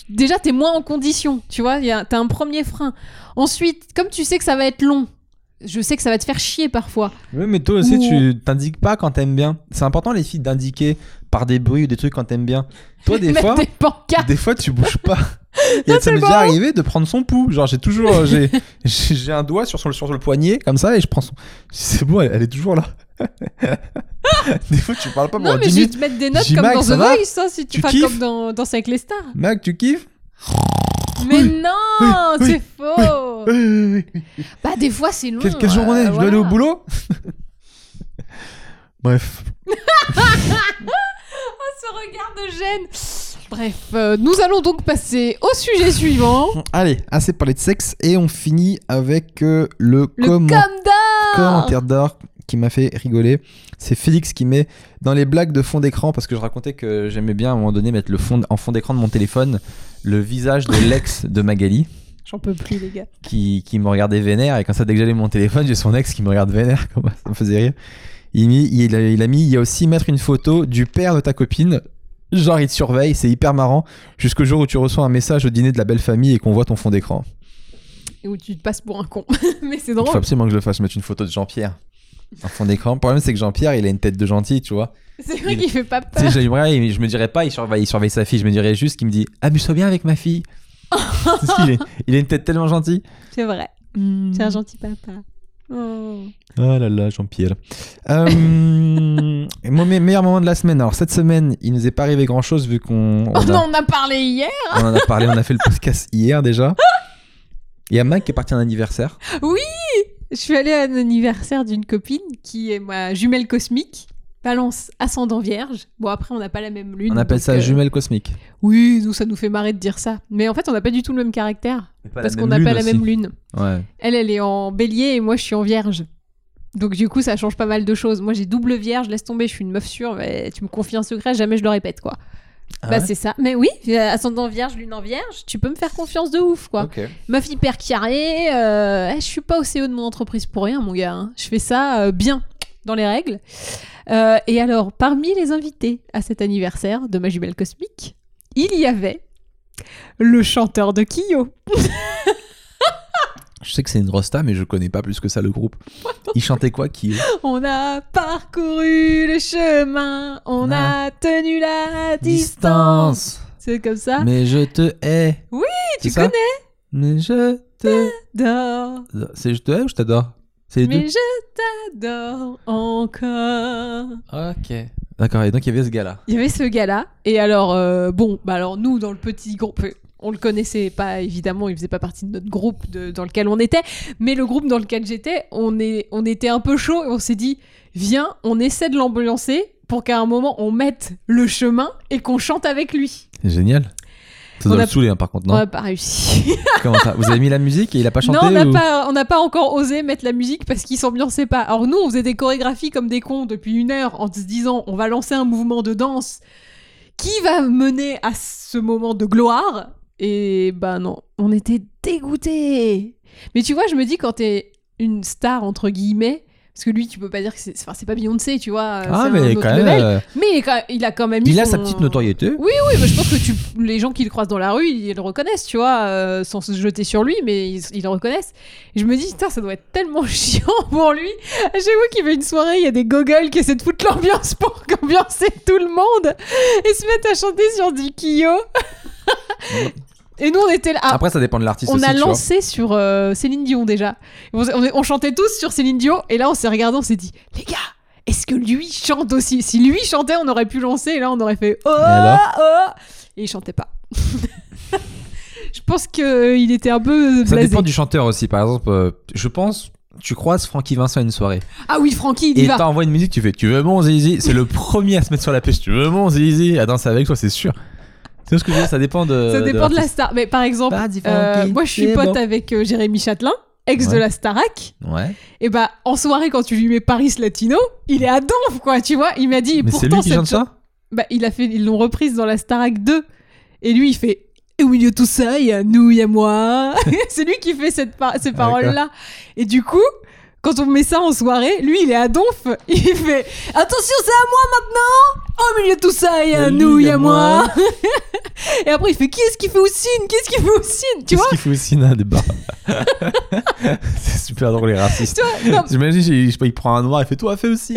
déjà t'es moins en condition, tu vois, t'as un premier frein. Ensuite, comme tu sais que ça va être long, je sais que ça va te faire chier parfois. Oui, mais toi aussi, Ou- tu t'indiques pas quand t'aimes bien. C'est important, les filles, d'indiquer par des bruits ou des trucs quand t'aimes bien. Toi, des fois, des des fois, tu bouges pas. Et ça m'est déjà arrivé de prendre son pouls. Genre, j'ai toujours, euh, j'ai, j'ai un doigt sur, sur, le, sur le poignet, comme ça, et je prends son. C'est bon, elle, elle est toujours là. des fois, tu parles pas Non, pendant mais 10 je vais minutes. te mettre des notes comme dans ça The Voice, hein, si tu, Tu fais kiffes comme dans Danse avec les stars. Mac, tu kiffes Mais non, oui, c'est faux. Bah des fois c'est long. Quelle, quelle journée euh, Je dois aller au voilà. boulot? Bref. Ce regard de gêne. Bref, euh, nous allons donc passer au sujet suivant. Allez, assez parlé de sexe, et on finit avec euh, le, Le comment- commentaire d'or qui m'a fait rigoler. C'est Félix qui met dans les blagues de fond d'écran, parce que je racontais que j'aimais bien à un moment donné mettre le fond, en fond d'écran de mon téléphone le visage de l'ex de Magali, J'en peux plus les gars. qui, qui me regardait vénère, et comme ça, dès que j'allais mon téléphone, j'ai son ex qui me regarde vénère, comme ça me faisait rire. Il, a, il a mis, il y a aussi mettre une photo du père de ta copine. Genre, il te surveille, c'est hyper marrant, jusqu'au jour où tu reçois un message au dîner de la belle famille et qu'on voit ton fond d'écran. Et où tu te passes pour un con. Mais c'est Il faut drôle. absolument que je le fasse, mettre une photo de Jean-Pierre en fond d'écran. Le problème, c'est que Jean-Pierre, il a une tête de gentil, tu vois. C'est vrai qu'il fait pas peur. j'aimerais, je me dirais pas, il surveille, il surveille sa fille, je me dirais juste qu'il me dit Amuse-toi bien avec ma fille. Est- il a une tête tellement gentille. C'est vrai. C'est un gentil papa. Oh. Là là, Jean-Pierre. Euh, mon me- meilleur moment de la semaine. Alors, cette semaine, il nous est pas arrivé grand chose vu qu'on on Oh a- on a parlé hier. on en a parlé, on a fait le podcast hier déjà. Il y a Mac qui est parti à un anniversaire. Je suis allée à un anniversaire d'une copine qui est ma jumelle cosmique. Balance ascendant vierge. Bon, après, on n'a pas la même lune. On appelle ça euh, jumelle cosmique. Oui, nous, ça nous fait marrer de dire ça. Mais en fait, on n'a pas du tout le même caractère. parce qu'on n'a pas la même lune. Ouais. Elle, elle est en bélier et moi, je suis en vierge. Donc, du coup, ça change pas mal de choses. Moi, j'ai double vierge, laisse tomber, je suis une meuf sûre. mais tu me confies un secret, jamais je le répète, quoi. Ah bah, ouais c'est ça. Mais oui, ascendant vierge, lune en vierge, tu peux me faire confiance de ouf, quoi. Meuf hyper carrée, euh, je suis pas au CEO de mon entreprise pour rien, mon gars. hein. Je fais ça euh, bien, dans les règles. Euh, et alors, parmi les invités à cet anniversaire de ma jumelle cosmique, il y avait le chanteur de Kyo. Je sais que c'est une rosta, mais je connais pas plus que ça le groupe. Il chantait quoi qui On a parcouru le chemin, on a tenu la distance. C'est comme ça. Mais je te hais. Oui, tu connais. Mais je te. Dors, C'est je te hais ou je t'adore? C'est mais deux. je t'adore encore. Ok. D'accord. Et donc il y avait ce gars-là. Il y avait ce gars-là. Et alors, euh, bon, bah alors nous, dans le petit groupe, euh, on le connaissait pas, évidemment, il faisait pas partie de notre groupe de- dans lequel on était. Mais le groupe dans lequel j'étais, on, est, on était un peu chaud et on s'est dit, viens, on essaie de l'ambiancer pour qu'à un moment, on mette le chemin et qu'on chante avec lui. C'est génial. Ça On doit a- le saouler hein, par contre, on non n'a pas réussi. Comment ça Vous avez mis la musique et il a pas chanté non, on n'a ou- pas, on n'a pas encore osé mettre la musique parce qu'il s'ambiançait pas. Alors nous, on faisait des chorégraphies comme des cons depuis une heure en se disant, on va lancer un mouvement de danse qui va mener à ce moment de gloire. Et bah non, on était dégoûtés. Mais tu vois, je me dis quand t'es une star entre guillemets, parce que lui, tu peux pas dire que c'est, enfin, c'est pas Beyoncé, tu vois. Ah, c'est un mais autre quand même. level. euh, Mais il, a quand même. Il a sa petite notoriété. Oui, oui, mais je pense que tu, les gens qui le croisent dans la rue, ils le reconnaissent, tu vois, euh, sans se jeter sur lui, mais ils, ils le reconnaissent. Et je me dis, putain, ça doit être tellement chiant pour lui. À chaque fois qu'il fait une soirée, il y a des gogoles qui essaient de foutre l'ambiance pour ambiancer tout le monde et se mettent à chanter sur du Kyo. Et nous, on était là. Ah, Après, ça dépend de l'artiste on aussi, a tu vois. lancé sur euh, Céline Dion déjà. On, on- on chantait tous sur Céline Dion et là on s'est regardé, on s'est dit les gars, est-ce que lui chante aussi? Si lui chantait, on aurait pu lancer et là on aurait fait oh alors oh et il chantait pas. Je pense que il était un peu Ça blasé. dépend du chanteur aussi. Par exemple, euh, je pense, tu croises Francky Vincent à une soirée. Ah oui, Francky, il y Et va. t'envoies une musique, tu fais Tu veux mon zizi? C'est le premier à se mettre sur la pêche. Tu veux mon zizi? À danser avec toi, c'est sûr. C'est ce que je veux dire, ça dépend de. Ça dépend de la star. Mais par exemple, euh, moi je suis pote bon. avec euh, Jérémy Châtelain, ex de la Starac. Ouais. Et bah en soirée quand tu lui mets Paris Latino, il est à donf quoi, tu vois. Il m'a dit. Mais c'est lui qui cette chante ça Bah, il a fait, ils l'ont reprise dans la Starac 2. Et lui, il fait. Et au milieu de tout ça, il y a nous, il y a moi. c'est lui qui fait cette par- ces paroles-là. Et du coup, quand on met ça en soirée, lui, il est à donf. Il fait Attention, c'est à moi maintenant Au milieu de tout ça, il y a nous, il y a moi. Et après, il fait Qui est-ce qui fait Oussine? Qui est-ce qui fait Oussine? Tu vois? qu'il fait aussi là, des bars C'est super drôle, les racistes. J'imagine, il, il prend un noir, il fait Toi, fais aussi.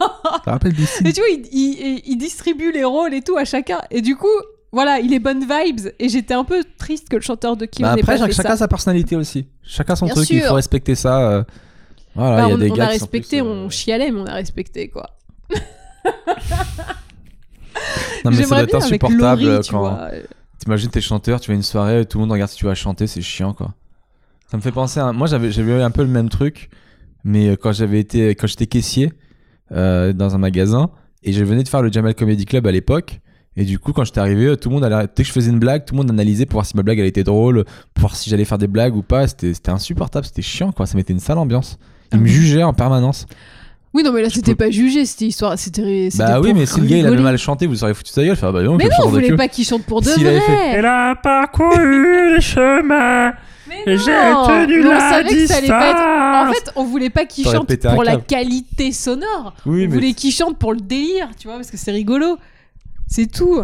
Ça rappelle signes Mais tu vois, il, il- il distribue les rôles et tout à chacun. Et du coup, voilà, il est bonne vibes. Et j'étais un peu triste que le chanteur de Kim Bah n'ait pas fait chacun ça. sa personnalité aussi. Chacun son Bien truc, il faut respecter ça. Voilà, Bah, y a on, des on a respecté, plus, euh, on chialait, mais on a respecté quoi. Non, mais ça doit être insupportable Laurie, quand. T'imagines, t'es chanteur, tu vas à une soirée, tout le monde regarde si tu vas chanter, c'est chiant quoi. Ça me fait penser à. Moi, j'avais eu un peu le même truc, mais euh, quand j'avais été. Quand j'étais caissier euh, dans un magasin, et je venais de faire le Jamal Comedy Club à l'époque. Et du coup, quand j'étais arrivé, tout le monde allait, dès que je faisais une blague, tout le monde analysait pour voir si ma blague elle était drôle, pour voir si j'allais faire des blagues ou pas. C'était c'était insupportable, c'était chiant quoi. Ça mettait une sale ambiance. Ils me jugeaient en permanence. Oui, non, mais là, c'était peux- pas jugé, c'était histoire. C'était. c'était Bah oui, pour mais si le gars il avait rigoler. mal chanté, vous auriez foutu sa gueule. Faire, bah non, Mais je non, on de voulait queue. pas qu'il chante pour de S'il avait fait- vrai. Elle a parcouru les chemins Mais et non, j'ai tenu mais on la savait que ça allait pas être. En distance. fait, on voulait pas qu'il T'aurais chante pété un pour la câble. qualité sonore. Oui, on mais voulait qu'il chante pour le délire, tu vois, parce que c'est rigolo. C'est tout.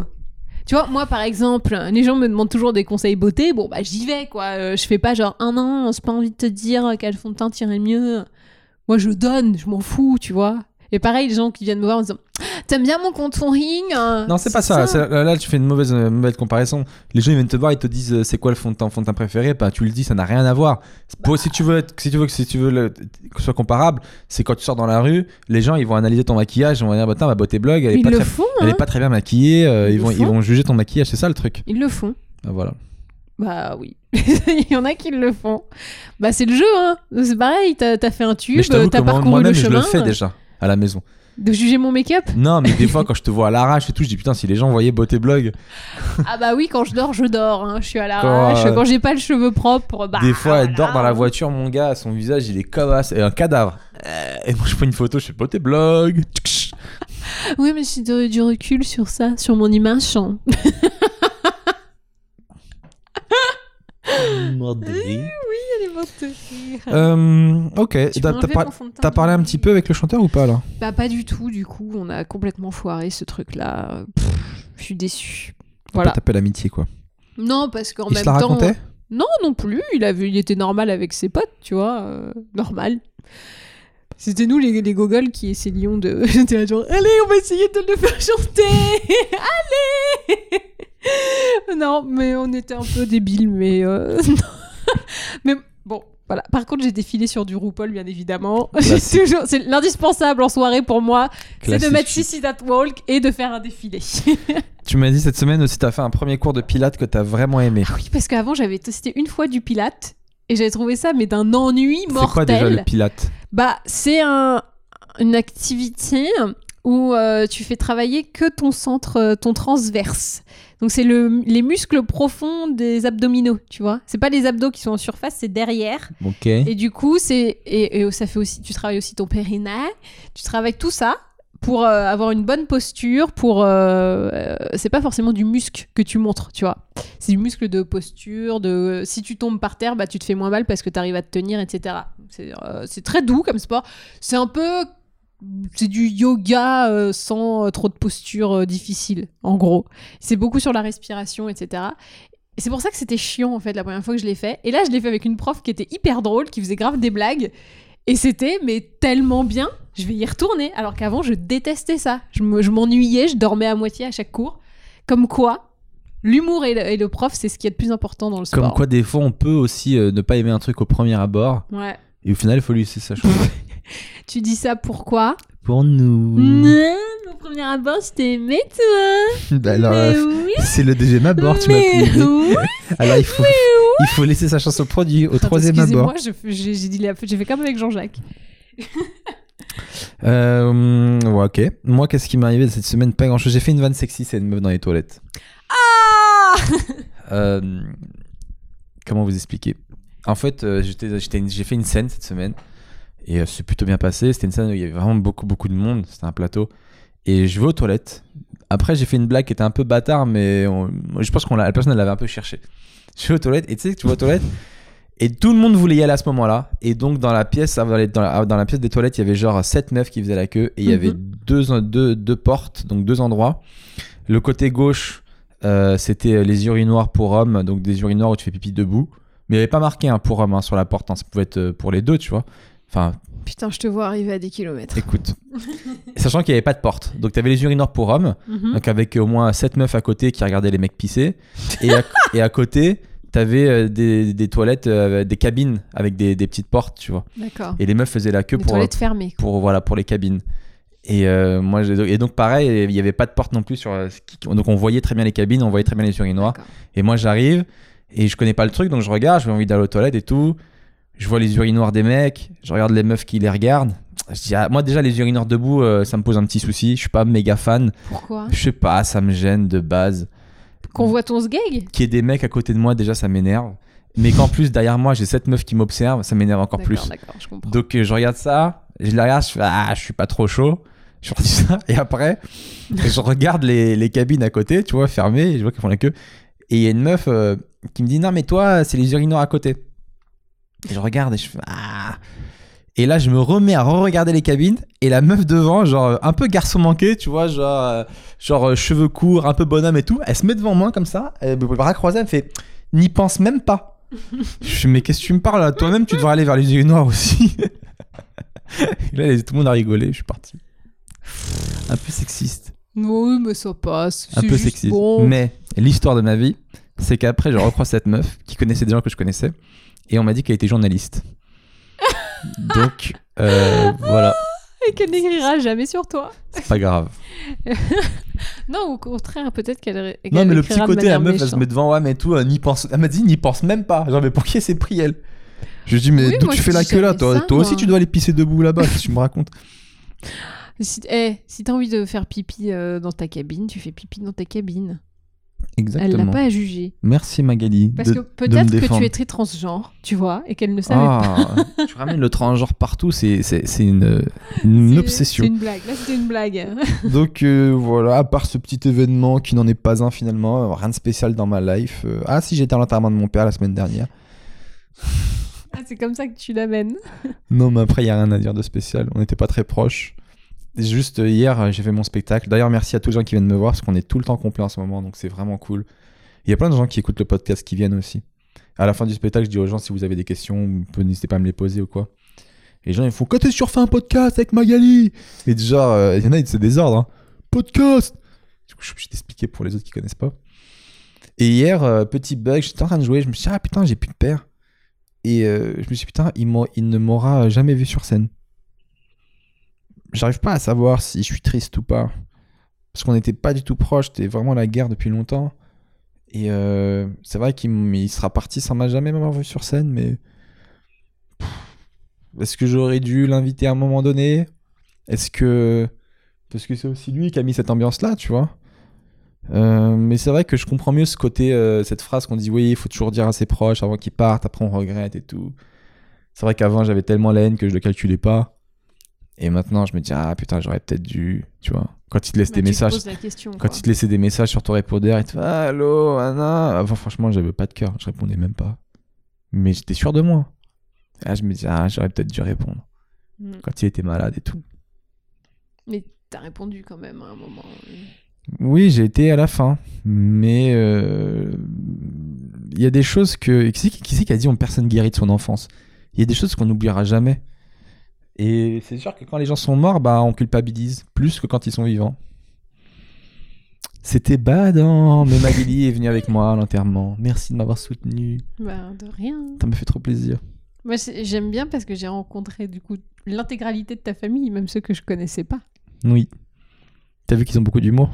Tu vois, moi par exemple, les gens me demandent toujours des conseils beauté. Bon, bah j'y vais quoi. Euh, je fais pas genre, ah non, j'ai pas envie de te dire quel fond de teint tirait mieux. Moi je donne, je m'en fous, tu vois. Et pareil, les gens qui viennent me voir en disant, t'aimes bien mon contouring euh, Non, c'est pas ça. C'est- Là, tu fais une mauvaise, euh, mauvaise comparaison. Les gens ils viennent te voir, ils te disent euh, c'est quoi le fond de teint, fond de teint préféré? Bah, tu le dis, ça n'a rien à voir. Si tu veux, être- si tu veux que si tu veux le- que ce soit comparable, c'est quand tu sors dans la rue, les gens ils vont analyser ton maquillage, ils vont dire bah, ma beauté blog, elle est pas le très, font, elle hein. est pas très bien maquillée. euh, Ils vont, ils vont juger ton maquillage, c'est ça le truc. Ils le font. Ah, voilà. Bah oui. Il y en a qui le font. Bah c'est le jeu, hein. C'est pareil, t'as as fait un tube, je t'as moi- parcouru moi-même le je chemin. le fais déjà à la maison. De juger mon make-up Non, mais des fois quand je te vois à l'arrache et tout, je dis putain si les gens voyaient beauté blog. Ah bah oui, quand je dors, je dors. hein. Je suis à l'arrache. Quand, Quand, euh, j'ai pas le cheveu propre, bah. Des fois, elle dort dans la voiture, mon gars, son visage, il est comme un, un cadavre. Euh, Et moi, je prends une photo, je fais beauté blog. Oui, mais j'ai du recul sur ça, sur mon image. hein. Elle est morte de rire. Euh, ok, t'as t'as par- de t'as parlé un petit peu avec le chanteur ou pas là Bah pas du tout, du coup, on a complètement foiré ce truc-là. Je suis déçue. Voilà. Pas taper l'amitié quoi. Non, parce qu'en même se la temps. racontait? Non, non plus. Il, avait, il était normal avec ses potes, tu vois. euh, normal. C'était nous les, les gogoles qui essayions de. J'étais là genre, allez, on va essayer de le faire chanter Allez Non, mais on était un peu débiles, mais. euh, mais bon, voilà. Par contre, j'ai défilé sur du RuPaul, bien évidemment. Toujours- C'est l'indispensable en soirée pour moi, c'est de mettre. Sissy That Walk et de faire un défilé. Tu m'as dit cette semaine aussi, t'as fait un premier cours de pilates que t'as vraiment aimé. Ah oui, parce qu'avant, j'avais testé une fois du pilate. Et j'avais trouvé ça, mais d'un ennui C'est mortel. quoi déjà le pilate Bah, c'est un, une activité où euh, tu fais travailler que ton centre, euh, ton transverse. Donc c'est le, les muscles profonds des abdominaux, tu vois. C'est pas les abdos qui sont en surface, c'est derrière. Et du coup, c'est et, et ça fait aussi, tu travailles aussi ton périnée. Tu travailles tout ça pour euh, avoir une bonne posture. Pour euh, c'est pas forcément du muscle que tu montres, tu vois. C'est du muscle de posture. De si tu tombes par terre, bah tu te fais moins mal parce que tu arrives à te tenir, etc. C'est c'est très doux comme sport. C'est un peu c'est du yoga euh, sans euh, trop de posture euh, difficile, en gros. C'est beaucoup sur la respiration, etc. Et c'est pour ça que c'était chiant, en fait, la première fois que je l'ai fait. Et là, je l'ai fait avec une prof qui était hyper drôle, qui faisait grave des blagues. Et c'était, mais tellement bien, je vais y retourner. Alors qu'avant, je détestais ça. Je me- je m'ennuyais, je dormais à moitié à chaque cours. Comme quoi, L'humour et, le- et le prof, c'est ce qui est le plus important dans le sport. Comme quoi, des fois, on peut aussi euh, ne pas aimer un truc au premier abord. Ouais. Et au final, il faut lui laisser sa chance. Tu dis ça pourquoi Pour nous. Non, au premier abord, je t'ai aimé, toi. Bah alors, euh, oui. c'est le deuxième abord, tu m'as oui. Alors, il faut, il faut laisser sa chance au produit, au troisième abord. Excusez-moi, j'ai j'ai dit la- j'ai fait comme avec Jean-Jacques. Euh, ouais, ok. Moi, qu'est-ce qui m'est arrivé cette semaine? Pas grand chose. J'ai fait une vanne sexy, c'est une meuf dans les toilettes. Ah Euh, comment vous expliquer? En fait, euh, j'étais- j'étais une- j'ai fait une scène cette semaine et euh, c'est plutôt bien passé. C'était une scène où il y avait vraiment beaucoup, beaucoup de monde. C'était un plateau. Et je vais aux toilettes. Après, j'ai fait une blague qui était un peu bâtard, mais on- je pense que la personne l'avait un peu cherché. Je vais aux toilettes et tu sais que tu vas aux toilettes et tout le monde voulait y aller à ce moment-là. Et donc, dans la pièce, dans la, dans la pièce des toilettes, il y avait genre 7 meufs qui faisaient la queue et il y avait deux, deux, deux portes, donc deux endroits. Le côté gauche, euh, c'était les urinoirs pour hommes, donc des urinoirs où tu fais pipi debout. Mais il n'y avait pas marqué un pour homme hein, sur la porte, hein, ça pouvait être euh, pour les deux, tu vois. Enfin, Putain, je te vois arriver à des kilomètres. écoute. Sachant qu'il n'y avait pas de porte. Donc tu avais les urinoirs pour hommes, Mhm. donc avec au moins 7 meufs à côté qui regardaient les mecs pisser. Et à, et à côté, tu avais des, des toilettes, euh, des cabines avec des, des petites portes, tu vois. D'accord. Et les meufs faisaient la queue Les pour, toilettes fermées. pour voilà pour les cabines. Et euh, moi et donc pareil, il n'y avait pas de porte non plus sur euh, donc on voyait très bien les cabines, on voyait très bien les urinoirs. Et moi j'arrive et je connais pas le truc donc je regarde, j'ai envie d'aller aux toilettes et tout. Je vois les urinoirs des mecs, je regarde les meufs qui les regardent. Je dis ah, moi déjà les urinoirs debout euh, ça me pose un petit souci, je suis pas méga fan. Pourquoi Je sais pas, ça me gêne de base. Qu'on voit ton sgeg Qu'il y ait des mecs à côté de moi déjà ça m'énerve. Mais qu'en plus derrière moi j'ai cette meuf qui m'observe, ça m'énerve encore plus. d'accord, je comprends. Donc euh, je regarde ça, je la regarde, je fais ah je suis pas trop chaud. Je redis ça et après je regarde les, les cabines à côté, tu vois, fermées, je vois qu'ils font la queue. Et il y a une meuf euh, qui me dit non mais toi c'est les urinoirs à côté. Et je regarde et je fais ah. Et là je me remets à re-regarder les cabines et la meuf devant genre euh, un peu garçon manqué, tu vois, genre euh, genre euh, cheveux courts, un peu bonhomme et tout. Elle se met devant moi comme ça, elle, me bras croisés, elle me fait n'y pense même pas. je fais mais qu'est-ce que tu me parles là? Toi-même tu devrais aller vers les urinoirs aussi. Et là, tout le monde a rigolé, je suis parti. Un peu sexiste. Oui, mais ça passe. Un peu juste sexiste. bon. Mais l'histoire de ma vie, c'est qu'après, je recroise cette meuf qui connaissait des gens que je connaissais. Et on m'a dit qu'elle était journaliste. Donc, euh, voilà, Et qu'elle n'écrira jamais sur toi. c'est pas grave. Non, au contraire, peut-être qu'elle. Non, mais le petit côté, la meuf, elle se met devant, ouais, mais tout, n'y pense. Elle m'a dit, n'y pense même pas. Genre, mais pour qui elle s'est pris, elle? Je lui dis, mais Oui, d'où tu fais la queue là Toi, aussi, tu dois aller pisser debout là-bas. Que tu me racontes? Si, eh, si t'as envie de faire pipi euh, dans ta cabine, tu fais pipi dans ta cabine. Elle n'a Exactement. pas à juger. Merci Magali. Parce de- que peut-être que tu es très transgenre, tu vois, et qu'elle ne savait pas. Ah, tu ramènes le transgenre partout, c'est une, obsession. C'est une blague. Là, c'était une blague. Donc euh, voilà, à part ce petit événement qui n'en est pas un finalement, rien de spécial dans ma life. Euh, ah si, j'étais à l'enterrement de mon père la semaine dernière. Ah, c'est comme ça que tu l'amènes. Non, mais après, il n'y a rien à dire de spécial. On n'était pas très proches. Juste hier, euh, j'ai fait mon spectacle. D'ailleurs, merci à tous les gens qui viennent me voir parce qu'on est tout le temps complet en ce moment, donc c'est vraiment cool. Il y a plein de gens qui écoutent le podcast qui viennent aussi. À la fin du spectacle, je dis aux gens si vous avez des questions, n'hésitez pas à me les poser ou quoi. Les gens, ils font Quand sur fait un podcast avec Magali? Et déjà, euh, il y en a, c'est des ordres. hein. Podcast je suis obligé pour les autres qui connaissent pas. Et hier, euh, petit bug, j'étais en train de jouer, je me suis dit Ah putain, j'ai plus de père. Et je me suis dit Putain, il ne m'aura jamais vu sur scène. J'arrive pas à savoir si je suis triste ou pas. Parce qu'on n'était pas du tout proches, c'était vraiment la guerre depuis longtemps. Et euh, c'est vrai qu'il sera parti sans m'a jamais m'avoir vu sur scène, mais. Est-ce que j'aurais dû l'inviter à un moment donné? Est-ce que. Parce que c'est aussi lui qui a mis cette ambiance-là, tu vois? Euh, mais c'est vrai que je comprends mieux ce côté, euh, cette phrase qu'on dit oui, il faut toujours dire à ses proches avant qu'ils partent, après on regrette et tout. C'est vrai qu'avant j'avais tellement la haine que je le calculais pas. Et maintenant je me dis, ah putain, j'aurais peut-être dû, tu vois. Quand il te laisse Bah, des te messages, question. quand quoi. il te laissait des messages sur ton répondeur, il te fait ah, Allô, Anna Avant, franchement, j'avais pas de cœur, je répondais même pas. Mais j'étais sûr de moi. Et là, je me dis Ah, j'aurais peut-être dû répondre. Mm. Quand il était malade et tout. Mais t'as répondu quand même à un moment. Oui, j'ai été à la fin. Mais euh, il y a des choses que. Qui c'est qui, qui a dit on personne guérit de son enfance? Il y a des choses qu'on n'oubliera jamais. Et c'est sûr que quand les gens sont morts, bah, on culpabilise plus que quand ils sont vivants. C'était badant, mais Magali est venue avec moi à l'enterrement. Merci de m'avoir soutenu. Bah, de rien. Ça me fait trop plaisir. Moi, j'aime bien parce que j'ai rencontré du coup l'intégralité de ta famille, même ceux que je connaissais pas. Oui. T'as vu qu'ils ont beaucoup d'humour?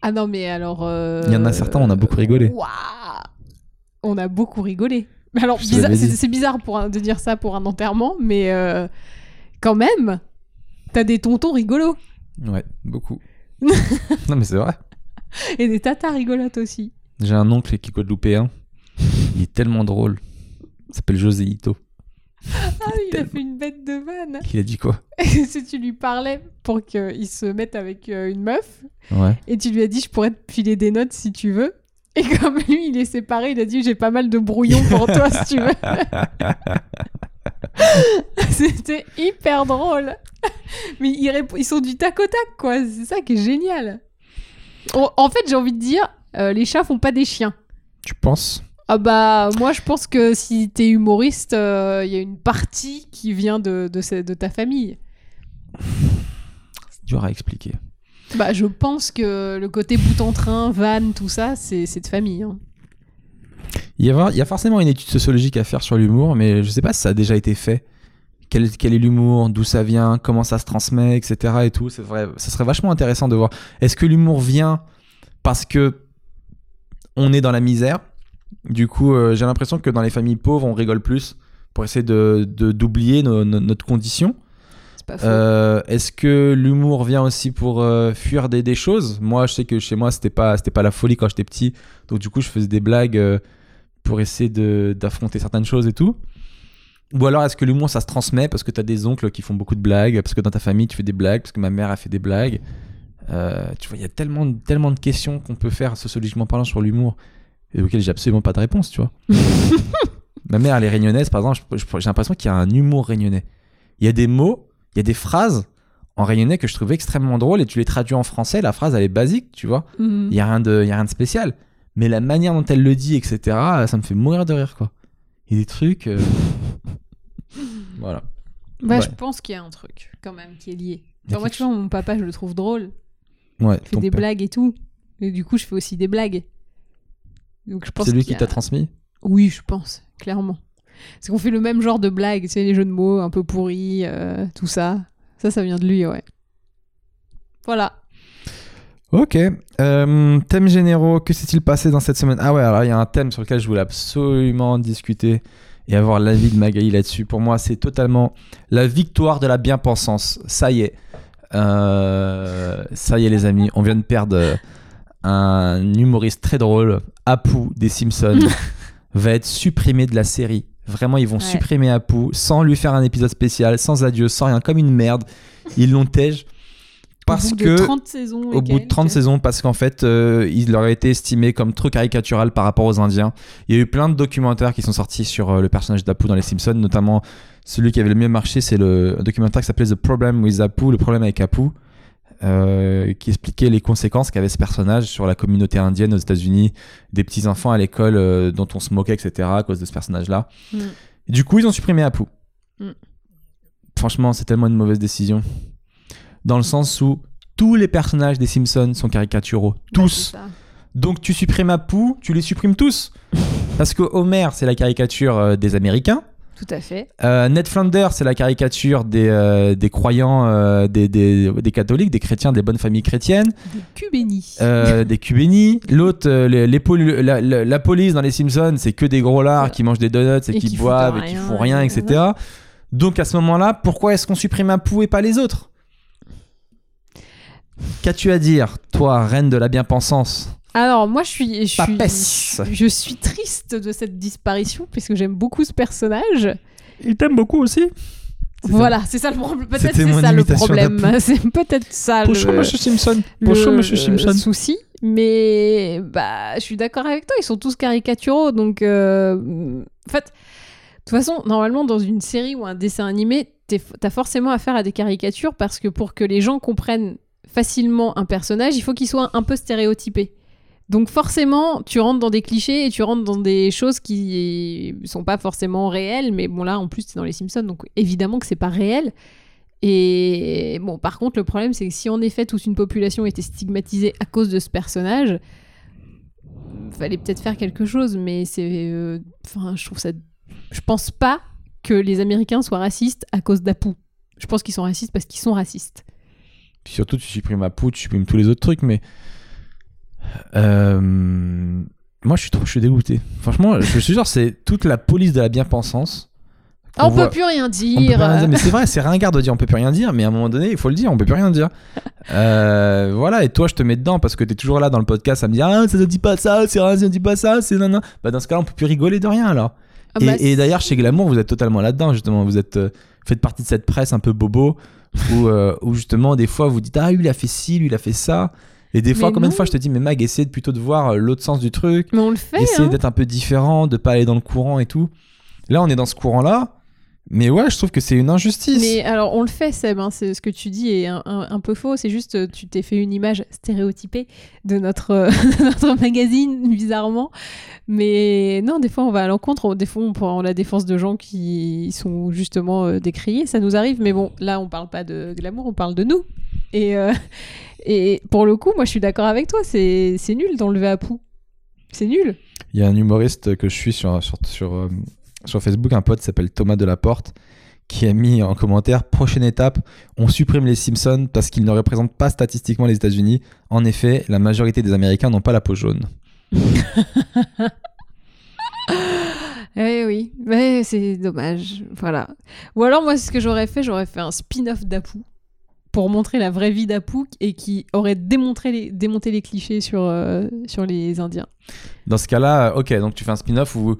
Ah non, mais alors. euh, Il y en a certains, on a beaucoup rigolé. Waouh On a beaucoup rigolé. Alors, c'est bizarre pour un- de dire ça pour un enterrement, mais euh, quand même, t'as des tontons rigolos Ouais, beaucoup. non, mais c'est vrai. et des tatas rigolotes aussi. J'ai un oncle qui est guadeloupéen. Il est tellement drôle. Il s'appelle José Ito. Ah, il a tellement- fait une bête de vanne. Il a dit quoi si tu lui parlais pour qu'il se mette avec euh, une meuf, Ouais. et tu lui as dit je pourrais te filer des notes si tu veux. Et comme lui, il est séparé, il a dit j'ai pas mal de brouillons pour toi si tu veux. C'était hyper drôle. Mais ils, sont du tac au tac, quoi. C'est ça qui est génial. En- En fait, j'ai envie de dire, euh, les chats font pas des chiens. Tu penses? Ah bah, moi, je pense que si t'es humoriste, euh, il y a une partie qui vient de, de, ce- de ta famille. C'est dur à expliquer. Bah, je pense que le côté bout en train, van, tout ça, c'est c'est de famille. hein. Il y, a, il y a forcément une étude sociologique à faire sur l'humour, mais je sais pas si ça a déjà été fait. Quel, quel est l'humour, d'où ça vient, comment ça se transmet, etc. Et tout. C'est vrai, ça serait vachement intéressant de voir. Est-ce que l'humour vient parce que on est dans la misère? Du coup, euh, j'ai l'impression que dans les familles pauvres, on rigole plus pour essayer de de- d'oublier notre condition. C'est pas faux. Euh, Est-ce que l'humour vient aussi pour euh, fuir des, des choses? Moi, je sais que chez moi, c'était pas, c'était pas la folie quand j'étais petit. Donc, du coup, je faisais des blagues pour essayer d'affronter certaines choses et tout. Ou alors, est-ce que l'humour, ça se transmet parce que tu as des oncles qui font beaucoup de blagues, parce que dans ta famille, tu fais des blagues, parce que ma mère a fait des blagues Euh, Tu vois, il y a tellement, de- tellement de questions qu'on peut faire sociologiquement parlant sur l'humour et auxquelles j'ai absolument pas de réponse, tu vois. ma mère, elle est réunionnaise, par exemple, j'ai l'impression qu'il y a un humour réunionnais. Il y a des mots, il y a des phrases en réunionnais que je trouvais extrêmement drôles et tu les traduis en français, la phrase elle est basique, tu vois. Mhm. Il y a rien de, il y a rien de spécial. Mais la manière dont elle le dit, etc., ça me fait mourir de rire, quoi. Il y a des trucs. euh, voilà. Bah, Ouais. je pense qu'il y a un truc, quand même, qui est lié. Il y a Genre, moi, quelque tu vois, mon papa, je le trouve drôle. Ouais, Il fait ton des père. blagues et tout. Et du coup, je fais aussi des blagues. Donc, je pense C'est lui qu'il qui a- t'a transmis? Oui, je pense, clairement. Parce qu'on fait le même genre de blagues, tu sais, les jeux de mots un peu pourris, euh, tout ça. Ça, ça vient de lui, ouais. Voilà. Ok. Euh, thèmes généraux, que s'est-il passé dans cette semaine? Ah ouais, alors il y a un thème sur lequel je voulais absolument discuter et avoir l'avis de Magali là-dessus. Pour moi, c'est totalement la victoire de la bien-pensance. Ça y est. Euh, ça y est, les amis. On vient de perdre euh, un humoriste très drôle, Apu des Simpsons, va être supprimé de la série. Vraiment, ils vont Ouais. supprimer Apu sans lui faire un épisode spécial, sans adieu, sans rien, comme une merde. Ils l'ont tège parce au bout que de 30 saisons. et au bout de quelques. 30 saisons parce qu'en fait euh, il leur a été estimé comme trop caricatural par rapport aux Indiens. Il y a eu plein de documentaires qui sont sortis sur euh, le personnage d'Apu dans les Simpsons, notamment celui qui avait le mieux marché, c'est le documentaire qui s'appelait The Problem with Apu, le problème avec Apu, euh, qui expliquait les conséquences qu'avait ce personnage sur la communauté indienne aux États-Unis, des petits enfants à l'école euh, dont on se moquait, etc. à cause de ce personnage-là. Mm. Du coup, ils ont supprimé Apu. Mm. Franchement, c'est tellement une mauvaise décision. Dans le sens où tous les personnages des Simpsons sont caricaturaux. Tous. Donc tu supprimes Apu, tu les supprimes tous. Parce que Homer, c'est la caricature euh, des Américains. Tout à fait. Euh, Ned Flanders, c'est la caricature des, euh, des croyants, euh, des, des, des catholiques, des chrétiens, des bonnes familles chrétiennes, Des cubénis. des cubénis. L'autre, les, les poli- la, la- la police dans les Simpsons, c'est que des gros lards qui mangent des donuts et, Et qui qui boivent et qui font rien, et etc. Donc à ce moment-là, pourquoi est-ce qu'on supprime Apu et pas les autres? Qu'as-tu à dire, toi, reine de la bien-pensance? Alors, moi, je suis, je, Papesse. suis, je suis triste de cette disparition, puisque j'aime beaucoup ce personnage. Il t'aime beaucoup aussi? Voilà, c'est ça le problème. Peut-être C'était c'est mon ça le problème. C'est peut-être ça Bonjour, le, monsieur Simpson. le- Bonjour, monsieur le Simpson. souci. Mais bah, je suis d'accord avec toi, ils sont tous caricaturaux. Donc, euh, en fait, de toute façon, normalement, dans une série ou un dessin animé, t'as forcément affaire à des caricatures parce que pour que les gens comprennent facilement un personnage, il faut qu'il soit un peu stéréotypé. Donc forcément, tu rentres dans des clichés et tu rentres dans des choses qui sont pas forcément réelles, mais bon là, en plus, c'est dans les Simpsons, donc évidemment que c'est pas réel. Et bon, par contre, le problème, c'est que si en effet toute une population était stigmatisée à cause de ce personnage, fallait peut-être faire quelque chose. Mais c'est, euh, enfin, je trouve ça, je pense pas que les Américains soient racistes à cause d'Apu. Je pense qu'ils sont racistes parce qu'ils sont racistes. Puis surtout, tu supprimes Apu, tu supprimes tous les autres trucs, mais. Euh, Moi, je suis trop, je suis dégoûté. Franchement, je suis sûr, c'est toute la police de la bien-pensance. On qu'on voit- peut plus rien On peut dire. plus rien dire, mais c'est vrai, c'est ringard de dire on peut plus rien dire, mais à un moment donné, il faut le dire, on peut plus rien dire. Euh, voilà, et toi, je te mets dedans parce que t'es toujours là dans le podcast à me dire ah ça ne dit pas ça, c'est rien, ça ne dit pas ça, c'est nan. Bah dans ce cas-là, on peut plus rigoler de rien alors. Ah et bah, et d'ailleurs, chez Glamour, vous êtes totalement là-dedans justement. Vous êtes euh, faites partie de cette presse un peu bobo où, euh, où justement des fois vous dites ah lui il a fait ci, lui il a fait ça. Et des fois, Mais combien de fois je te dis mais Mag, essaie de- plutôt de voir euh, l'autre sens du truc Mais on le fait. essayer hein. d'être un peu différent, de pas aller dans le courant et tout. Là, on est dans ce courant-là, mais ouais, je trouve que c'est une injustice. Mais alors, on le fait, Seb. hein, c'est ce que tu dis est un, un- un peu faux. C'est juste, euh, tu t'es fait une image stéréotypée de notre, euh, de notre magazine, bizarrement. Mais non, des fois, on va à l'encontre. on- Des fois, on prend la défense de gens qui sont justement euh, décriés. Ça nous arrive. Mais bon, là, on parle pas de glamour, on parle de nous. Et, euh, et pour le coup, moi, je suis d'accord avec toi. C'est nul d'enlever à pou. C'est nul. Il y a un humoriste que je suis sur, sur, sur, sur Facebook, un pote s'appelle Thomas Delaporte, qui a mis en commentaire Prochaine étape, on supprime les Simpsons parce qu'ils ne représentent pas statistiquement les États-Unis. En effet, la majorité des Américains n'ont pas la peau jaune. Eh oui, mais c'est dommage. Voilà. Ou alors, moi, ce que j'aurais fait, j'aurais fait un spin-off d'Apu pour montrer la vraie vie d'Apu et qui aurait démontré les, démonté les clichés sur, euh, sur les Indiens. Dans ce cas-là, ok, donc tu fais un spin-off où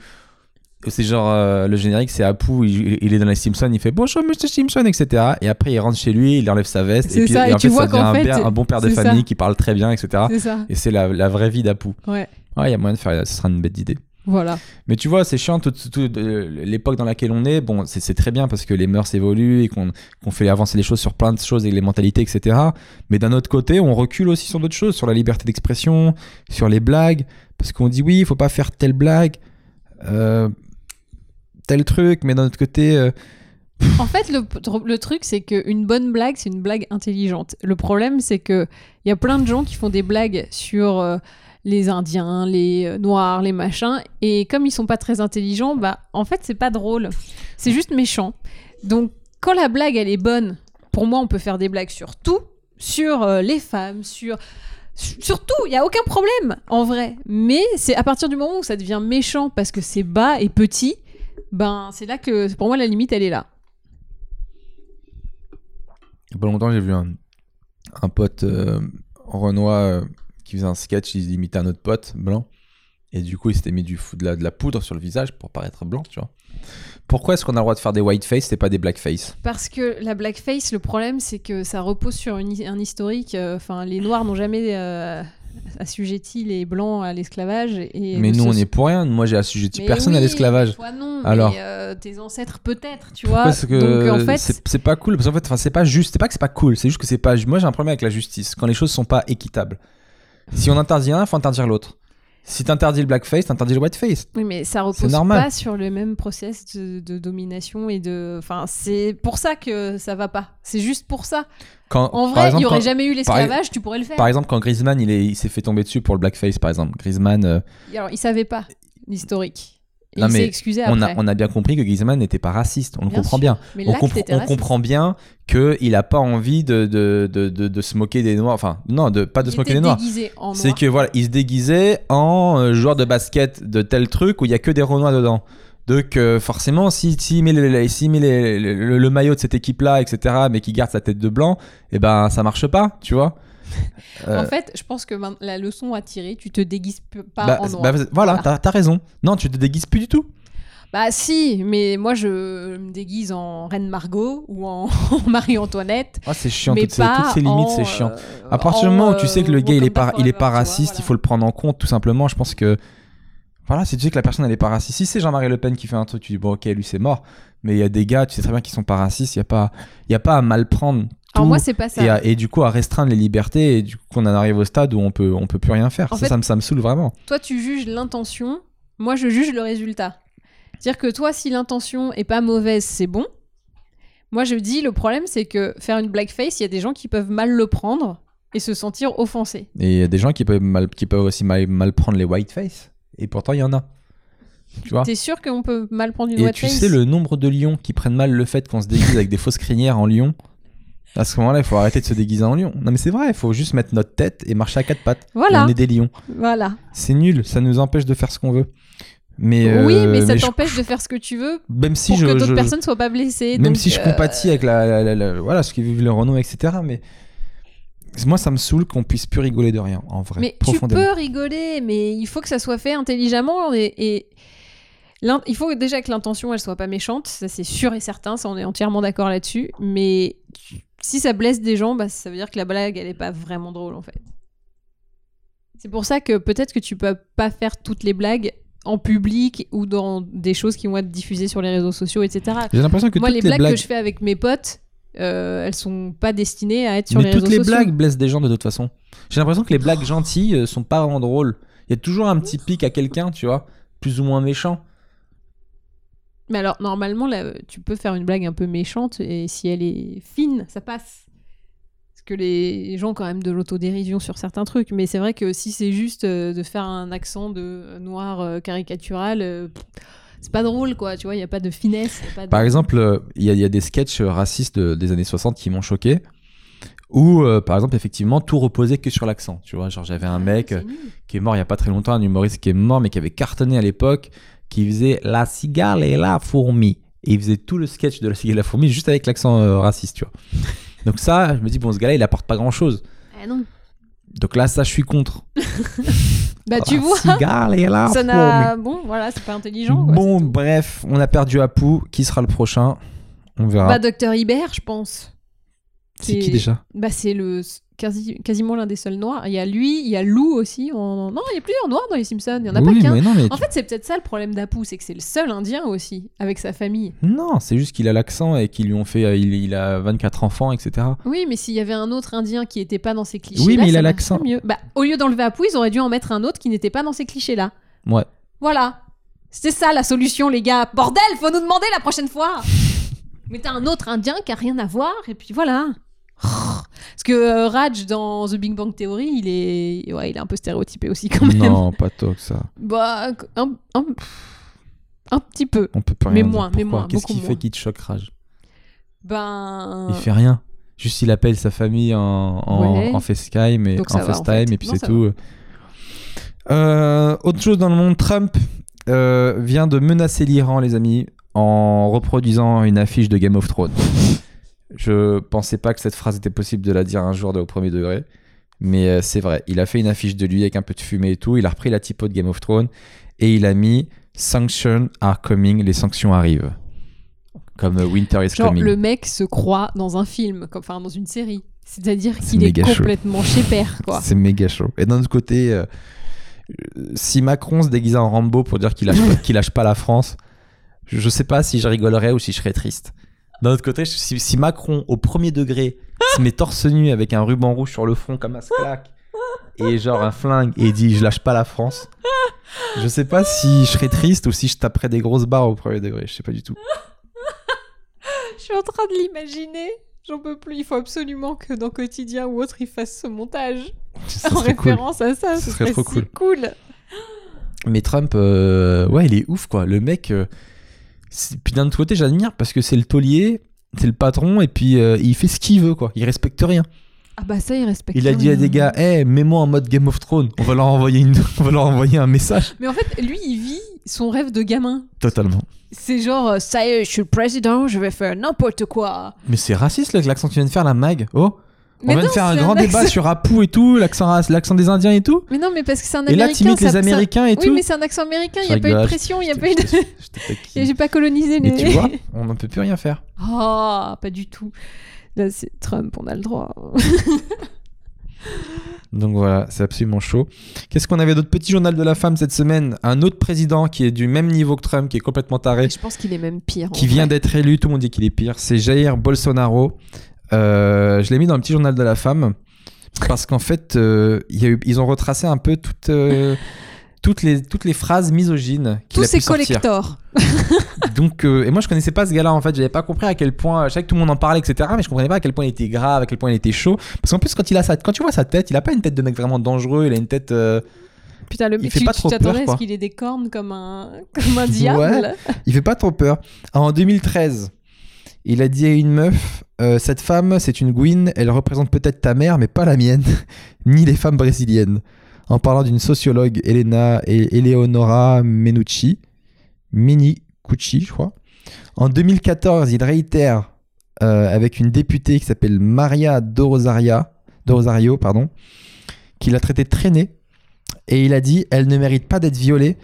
c'est genre euh, le générique, c'est Apu, il, il est dans les Simpsons, il fait bonjour Mr. Simpson, etc. Et après, il rentre chez lui, il enlève sa veste, C'est et puis ça, et en tu fait, vois ça devient un, fait, père- un bon père de ça. famille qui parle très bien, etc. Et c'est la, la vraie vie d'Apu. Ouais. Ouais, il y a moyen de faire, ce sera une bête d'idée. Voilà. Mais tu vois, c'est chiant, toute, toute, euh, l'époque dans laquelle on est, bon, c'est très bien parce que les mœurs évoluent et qu'on qu'on fait avancer les choses sur plein de choses et les mentalités, etc. Mais d'un autre côté, on recule aussi sur d'autres choses, sur la liberté d'expression, sur les blagues, parce qu'on dit oui, il faut pas faire telle blague, euh, tel truc, mais d'un autre côté, euh, En fait, le, truc, c'est qu'une bonne blague, c'est une blague intelligente. Le problème, c'est que il y a plein de gens qui font des blagues sur euh, les Indiens, les euh, Noirs, les machins, et comme ils sont pas très intelligents, bah, en fait, c'est pas drôle. C'est juste méchant. Donc, quand la blague, elle est bonne, pour moi, on peut faire des blagues sur tout, sur les femmes, sur sur tout, il y a aucun problème en vrai. Mais c'est à partir du moment où ça devient méchant parce que c'est bas et petit, ben c'est là que pour moi la limite elle est là. il y a pas longtemps, j'ai vu un, un pote euh, Renoir euh, qui faisait un sketch, il imitait un autre pote blanc. Et du coup, il s'était mis du, de, la, de la poudre sur le visage pour paraître blanc, tu vois. Pourquoi est-ce qu'on a le droit de faire des whiteface et pas des blackface Parce que la blackface, le problème, c'est que ça repose sur une un historique. euh, Enfin, les Noirs n'ont jamais euh, assujetti les Blancs à l'esclavage. et Mais nous, on n'y est pour rien. Moi, j'ai assujetti Mais personne à l'esclavage. Toi non. Alors mais, euh, tes ancêtres peut-être, tu vois. est-ce que en fait, c'est pas cool? Parce qu'en fait, c'est pas juste. C'est pas que c'est pas cool. C'est juste que c'est pas. Moi, j'ai un problème avec la justice. Quand les choses sont pas équitables. Si on interdit un, il faut interdire l'autre. Si t'interdis le blackface, t'interdis le whiteface. oui, mais ça repose pas sur le même process de, de domination et de. Enfin, c'est pour ça que ça va pas. C'est juste pour ça. Quand, En vrai, il exemple, y aurait quand- jamais eu l'esclavage, tu pourrais le faire. Par exemple, quand Griezmann, il s'est fait tomber dessus pour le blackface, par exemple. Griezmann, euh, Alors, il savait pas l'historique. Et Non, il mais excusé on a, on a bien compris que Griezmann n'était pas raciste. On le comprend sûr. bien. Mais On, compre- comprend bien qu'il a pas envie de, de, de, de, de se moquer des noirs. Enfin, non, de, pas de Il se moquer des noirs. C'est que voilà, il se déguisait en euh, joueur de basket de tel truc où il y a que des renois dedans. Donc euh, forcément, s'il si, s'il met, le, le- s'il met le, le- le maillot de cette équipe-là, etc., mais qui garde sa tête de blanc, et ben ça marche pas, tu vois. Euh, En fait, je pense que la leçon à tirer, tu te déguises pas bah, en noir. bah, voilà, t'as raison. Non, tu te déguises plus du tout. Bah si, mais moi je me déguise en Reine Margot ou en Marie-Antoinette. Ah, c'est chiant, toutes, ces, pas toutes ces limites, c'est chiant. euh, À partir du en, moment où tu sais que le euh, gars il est pas, il est pas raciste, vois, il faut le prendre en compte tout simplement. Je pense que voilà, si tu sais que la personne elle est pas raciste, si c'est Jean-Marie Le Pen qui fait un truc, tu dis bon ok lui c'est mort. Mais il y a des gars, tu sais très bien qu'ils sont pas racistes. Il y a pas, il y a pas à mal prendre. Alors tout moi c'est pas ça. et, à- et du coup à restreindre les libertés et du coup on en arrive au stade où on peut on peut plus rien faire. Ça, fait- ça me ça me saoule vraiment. Toi tu juges l'intention, moi je juge le résultat. C'est-à-dire que toi si l'intention est pas mauvaise, c'est bon. Moi, je dis, le problème, c'est que faire une blackface, il y a des gens qui peuvent mal le prendre et se sentir offensés. Et il y a des gens qui peuvent, mal, qui peuvent aussi mal, mal prendre les whiteface. Et pourtant, il y en a. Tu vois T'es sûr qu'on peut mal prendre une Et white tu face sais le nombre de lions qui prennent mal le fait qu'on se déguise avec des fausses crinières en lion? À ce moment-là, il faut arrêter de se déguiser en lion. Non mais c'est vrai, il faut juste mettre notre tête et marcher à quatre pattes. Voilà. Et on est des lions. Voilà. C'est nul, ça nous empêche de faire ce qu'on veut. Mais oui, euh, mais ça je- t'empêche de faire ce que tu veux même si pour je, que d'autres je- personnes soient pas blessées. même donc, si je euh, compatis avec la, la- la- la- voilà ce qui vivent le Renault, etc. Mais moi, ça me saoule qu'on puisse plus rigoler de rien, en vrai, Mais tu peux rigoler, mais il faut que ça soit fait intelligemment et, et il faut déjà que l'intention elle soit pas méchante, ça c'est sûr et certain, ça on est entièrement d'accord là-dessus. Mais si ça blesse des gens, bah, ça veut dire que la blague elle est pas vraiment drôle en fait. C'est pour ça que peut-être que tu peux pas faire toutes les blagues en public ou dans des choses qui vont être diffusées sur les réseaux sociaux, etc. J'ai l'impression que Moi, toutes les les blagues, que je fais avec mes potes, euh, elles sont pas destinées à être sur mais les toutes réseaux les sociaux. blagues blessent des gens de toute façon. J'ai l'impression que les blagues gentilles euh, sont pas vraiment drôles. Il y a toujours un petit pic à quelqu'un, tu vois, plus ou moins méchant. Mais alors, normalement, là, tu peux faire une blague un peu méchante et si elle est fine, ça passe. Parce que les gens ont quand même de l'autodérision sur certains trucs. Mais c'est vrai que si c'est juste euh, de faire un accent de noir euh, caricatural, euh, c'est pas drôle, quoi. Tu vois, il n'y a pas de finesse. pas de- Par exemple, il y, a- il y a des sketchs racistes de- des années 60 qui m'ont choqué. Où, euh, par exemple, effectivement, tout reposait que sur l'accent. Tu vois, genre j'avais un mec euh, nul. qui est mort il y a pas très longtemps, un humoriste qui est mort, mais qui avait cartonné à l'époque, qui faisait la cigale et la fourmi. Et il faisait tout le sketch de la cigale et la fourmi juste avec l'accent euh, raciste, tu vois. Donc ça, je me dis, bon, ce gars-là, il apporte pas grand-chose. Ah non. Donc là, ça, je suis contre. Bah, tu La vois, cigale et la ça fourmi. n'a. Bon, voilà, c'est pas intelligent. quoi, Bon, bref, on a perdu Apu. Qui sera le prochain? On verra. Bah, Docteur Hibert, je pense. c'est qui déjà? Bah, c'est le quasi, quasiment l'un des seuls noirs. Il y a lui, il y a Lou aussi. en- Non, il y a plusieurs noirs dans les Simpsons. Il y en a Oui, pas qu'un. mais mais En fait, c'est peut-être ça le problème d'Apu, c'est que c'est le seul Indien aussi, avec sa famille. Non, c'est juste qu'il a l'accent et qu'ils lui ont fait. euh, Il, il a 24 enfants, etc. Oui, mais s'il y avait un autre Indien qui était pas dans ces clichés, Oui, mais il a l'accent. Bah, au lieu d'enlever Apu, ils auraient dû en mettre un autre qui n'était pas dans ces clichés-là. Ouais. Voilà. C'était ça la solution, les gars. Bordel, faut nous demander la prochaine fois. Mettez un autre Indien qui a rien à voir, et puis voilà. Parce que euh, Raj dans The Big Bang Theory, il est, ouais, il est un peu stéréotypé aussi quand même. Non, pas tant que ça. Bah, un, un, un petit peu. On peut pas Mais moins, mais moins, Qu'est-ce qui fait qu'il te choque Rage Ben. Il fait rien. Juste il appelle sa famille en, en, Ouais. en FaceTime et, en ça va, en FaceTime fait. et puis c'est tout. Euh, autre chose dans le monde, Trump euh, vient de menacer l'Iran, les amis, en reproduisant une affiche de Game of Thrones. Je pensais pas que cette phrase était possible de la dire un jour de au premier degré, mais euh, c'est vrai. Il a fait une affiche de lui avec un peu de fumée et tout. Il a repris la typo de Game of Thrones et il a mis Sanctions are coming, les sanctions arrivent. Comme euh, Winter is Genre, coming. le mec se croit dans un film, comme- enfin dans une série. C'est-à-dire C'est qu'il est complètement chez père, quoi. C'est méga chaud. Et d'un autre côté, euh, si Macron se déguisait en Rambo pour dire qu'il lâche, pas- qu'il lâche pas la France, je, je sais pas si je rigolerais ou si je serais triste. D'un autre côté, si, si Macron, au premier degré, se met torse nu avec un ruban rouge sur le front comme un claque et genre un flingue et dit je lâche pas la France, je sais pas si je serais triste ou si je taperais des grosses barres au premier degré. Je sais pas du tout. Je suis en train de l'imaginer. J'en peux plus. Il faut absolument que dans Quotidien ou autre, il fasse ce montage en cool. référence à ça. Ce Ce serait serait trop si cool. Mais Trump, euh, ouais, il est ouf, quoi. Le mec. euh, puis d'un autre côté, j'admire parce que c'est le taulier, c'est le patron, et puis euh, il fait ce qu'il veut, quoi. Il respecte rien. Ah bah ça, il respecte. Il a dit à des gars, hé, mets-moi en mode Game of Thrones. On va leur envoyer, une... On va leur envoyer un message. Mais en fait, lui, il vit son rêve de gamin. Totalement. C'est genre, euh, ça y est, je suis le président, je vais faire n'importe quoi. Mais c'est raciste, l'accent que tu viens de faire, la mag. Oh, on Mais vient non, de faire un grand débat accent- sur Apu et tout, l'accent race- l'accent des Indiens et tout. Mais non, mais parce que c'est un Et américain. là, t'imites les ça- Américains et Oui, tout. mais c'est un accent américain, il n'y a pas eu de pression, il n'y a pas eu de. J'ai pas colonisé les. Mais tu vois, on ne peut plus rien faire. Oh, pas du tout. Là, c'est Trump, on a le droit. Donc voilà, c'est absolument chaud. Qu'est-ce qu'on avait d'autre? Petit journal de la femme cette semaine. Un autre président qui est du même niveau que Trump, qui est complètement taré, je pense qu'il est même pire. qui vient d'être élu. Tout le monde dit qu'il est pire. C'est Jair Bolsonaro. Euh, je l'ai mis dans le petit journal de la femme parce qu'en fait, euh, il y a eu- ils ont retracé un peu toute, euh, toutes les, toutes les phrases misogynes Tous ces collectors. Donc, euh, et moi je connaissais pas ce gars-là en fait, j'avais pas compris à quel point, je savais que tout le monde en parlait, etc. Mais je comprenais pas à quel point il était grave, à quel point il était chaud. Parce qu'en plus, quand, il a sa, quand tu vois sa tête, il a pas une tête de mec vraiment dangereux, il a une tête. euh, Putain, le Il mec, fait tu pas tu trop t'attendais à ce qu'il ait des cornes comme un, comme un diable. il fait pas trop peur. Alors, en 2013, il a dit à une meuf euh, Cette femme, c'est une Gwyn, elle représente peut-être ta mère, mais pas la mienne, ni les femmes brésiliennes. En parlant d'une sociologue, Elena Eleonora Menucci, Minicucci, je crois. En 2014, il réitère euh, avec une députée qui s'appelle Maria de Rosario, pardon, qu'il a traité traînée. Et il a dit Elle ne mérite pas d'être violée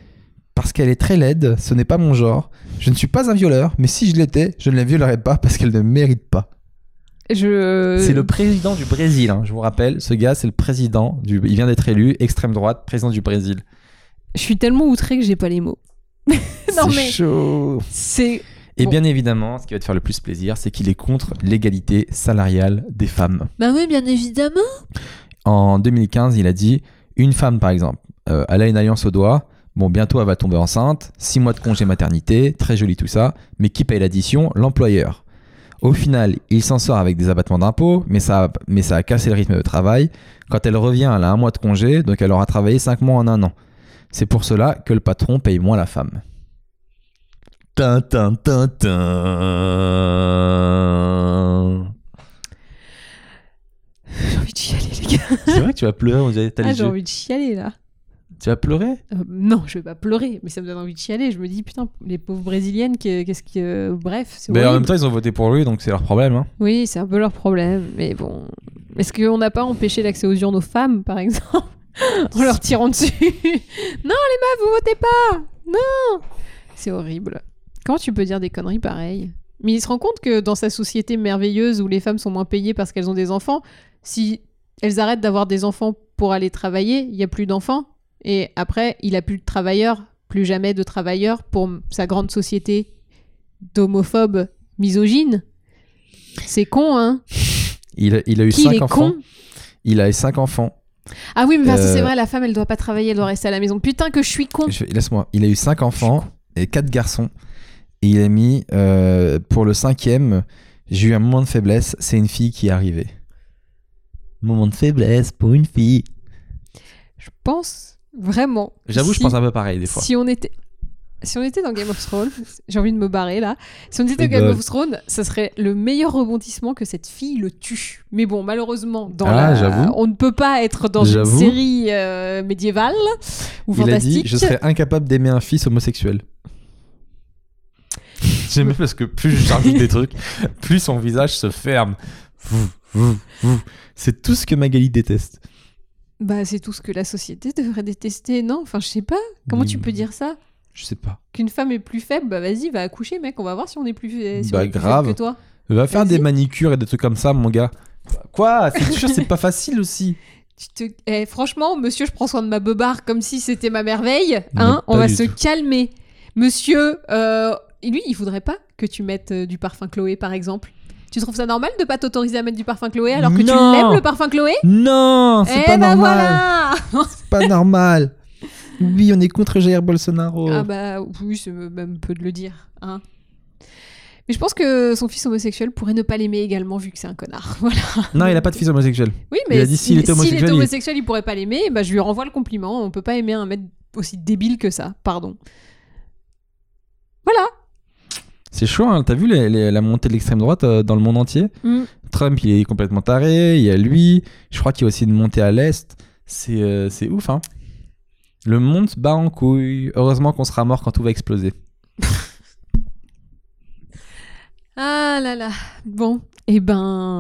parce qu'elle est très laide, ce n'est pas mon genre. Je ne suis pas un violeur, mais si je l'étais, je ne la violerais pas parce qu'elle ne mérite pas. Je... C'est le président du Brésil, hein, je vous rappelle. Ce gars, c'est le président. Du... Il vient d'être élu, extrême droite, président du Brésil. Je suis tellement outré que j'ai pas les mots. non c'est mais chaud. c'est Et Bon. bien évidemment, ce qui va te faire le plus plaisir, c'est qu'il est contre l'égalité salariale des femmes. bah oui bien évidemment. En 2015, il a dit une femme, par exemple, euh, elle a une alliance au doigt. Bon, bientôt elle va tomber enceinte, six mois de congé maternité, très joli tout ça, mais qui paye l'addition? L'employeur. Au final, il s'en sort avec des abattements d'impôts, mais ça, a- mais ça a cassé le rythme de travail. Quand elle revient, elle a un mois de congé, donc elle aura travaillé cinq mois en un an. C'est pour cela que le patron paye moins la femme. Tin, tin, tin, tin. J'ai envie de chialer les gars. C'est vrai que tu vas pleurer, on dirait t'as Ah, les j'ai envie de chialer là. Tu vas pleurer? Euh, non, je vais pas pleurer, mais ça me donne envie de chialer. Je me dis putain, les pauvres brésiliennes, que- qu'est-ce que bref, c'est Mais en même temps, ils ont voté pour lui, donc c'est leur problème. hein. Oui, c'est un peu leur problème, mais bon. Est-ce qu'on n'a pas empêché l'accès aux urnes aux femmes, par exemple, en leur tirant dessus? Non, les meufs, vous votez pas Non C'est horrible. Comment tu peux dire des conneries pareilles? Mais il se rend compte que dans sa société merveilleuse où les femmes sont moins payées parce qu'elles ont des enfants, si elles arrêtent d'avoir des enfants pour aller travailler, il y a plus d'enfants. Et après, il a plus de travailleurs, plus jamais de travailleurs pour sa grande société d'homophobes misogynes. C'est con, hein Il, a- il a eu Qui il 5 est enfants. con Il a eu 5 enfants. Ah oui, mais parce que Euh, c'est vrai, la femme, elle doit pas travailler, elle doit rester à la maison. Putain que je suis con Je- Laisse-moi. Il a eu 5 enfants et 4 garçons. Et il a mis, euh, pour le cinquième, j'ai eu un moment de faiblesse, c'est une fille qui est arrivée. Moment de faiblesse pour une fille. Je pense vraiment... J'avoue, je pense un peu pareil des fois. Si on était... Si on était dans Game of Thrones, j'ai envie de me barrer là. Si on était dans Game of Thrones, ça serait le meilleur rebondissement que cette fille le tue. Mais bon, malheureusement, dans Ah, la... on ne peut pas être dans une série euh, médiévale ou Il a dit Je serais incapable d'aimer un fils homosexuel. J'aime parce que plus je rajoute des trucs, plus son visage se ferme. C'est tout ce que Magali déteste. Bah, c'est tout ce que la société devrait détester, non? Enfin, je sais pas. Comment tu Mm. peux dire ça? Je sais pas. Qu'une femme est plus faible, bah vas-y, va accoucher, mec. On va voir si on est plus, si Bah, on est plus grave. faible que toi. Va faire des manicures et des trucs comme ça, mon gars. Quoi? C'est sûr, c'est pas facile aussi. Tu te... Eh, franchement, monsieur, je prends soin de ma beubare comme si c'était ma merveille. Hein on va se tout. calmer. Monsieur, euh, lui, il faudrait pas que tu mettes euh, du parfum Chloé, par exemple. Tu trouves ça normal de pas t'autoriser à mettre du parfum Chloé alors que tu Non. l'aimes, le parfum Chloé? Non, c'est Eh pas bah normal. voilà C'est pas normal. Oui, on est contre Jair Bolsonaro. Ah bah oui, c'est même peu de le dire. Hein. Mais je pense que son fils homosexuel pourrait ne pas l'aimer également vu que c'est un connard. Voilà. Non, il a pas de fils homosexuel. Oui, mais Il a dit s'il était homosexuel, il- homosexuel, il pourrait pas l'aimer. Bah, je lui renvoie le compliment. On peut pas aimer un mec aussi débile que ça. Pardon. Voilà. C'est chaud, hein. t'as vu les- les- la montée de l'extrême droite euh, dans le monde entier Mm. Trump, il est complètement taré, il y a lui, je crois qu'il y a aussi une montée à l'Est. C'est euh, ouf, hein. Le monde se bat en couille. Heureusement qu'on sera mort quand tout va exploser. Ah là là. Bon. Et ben,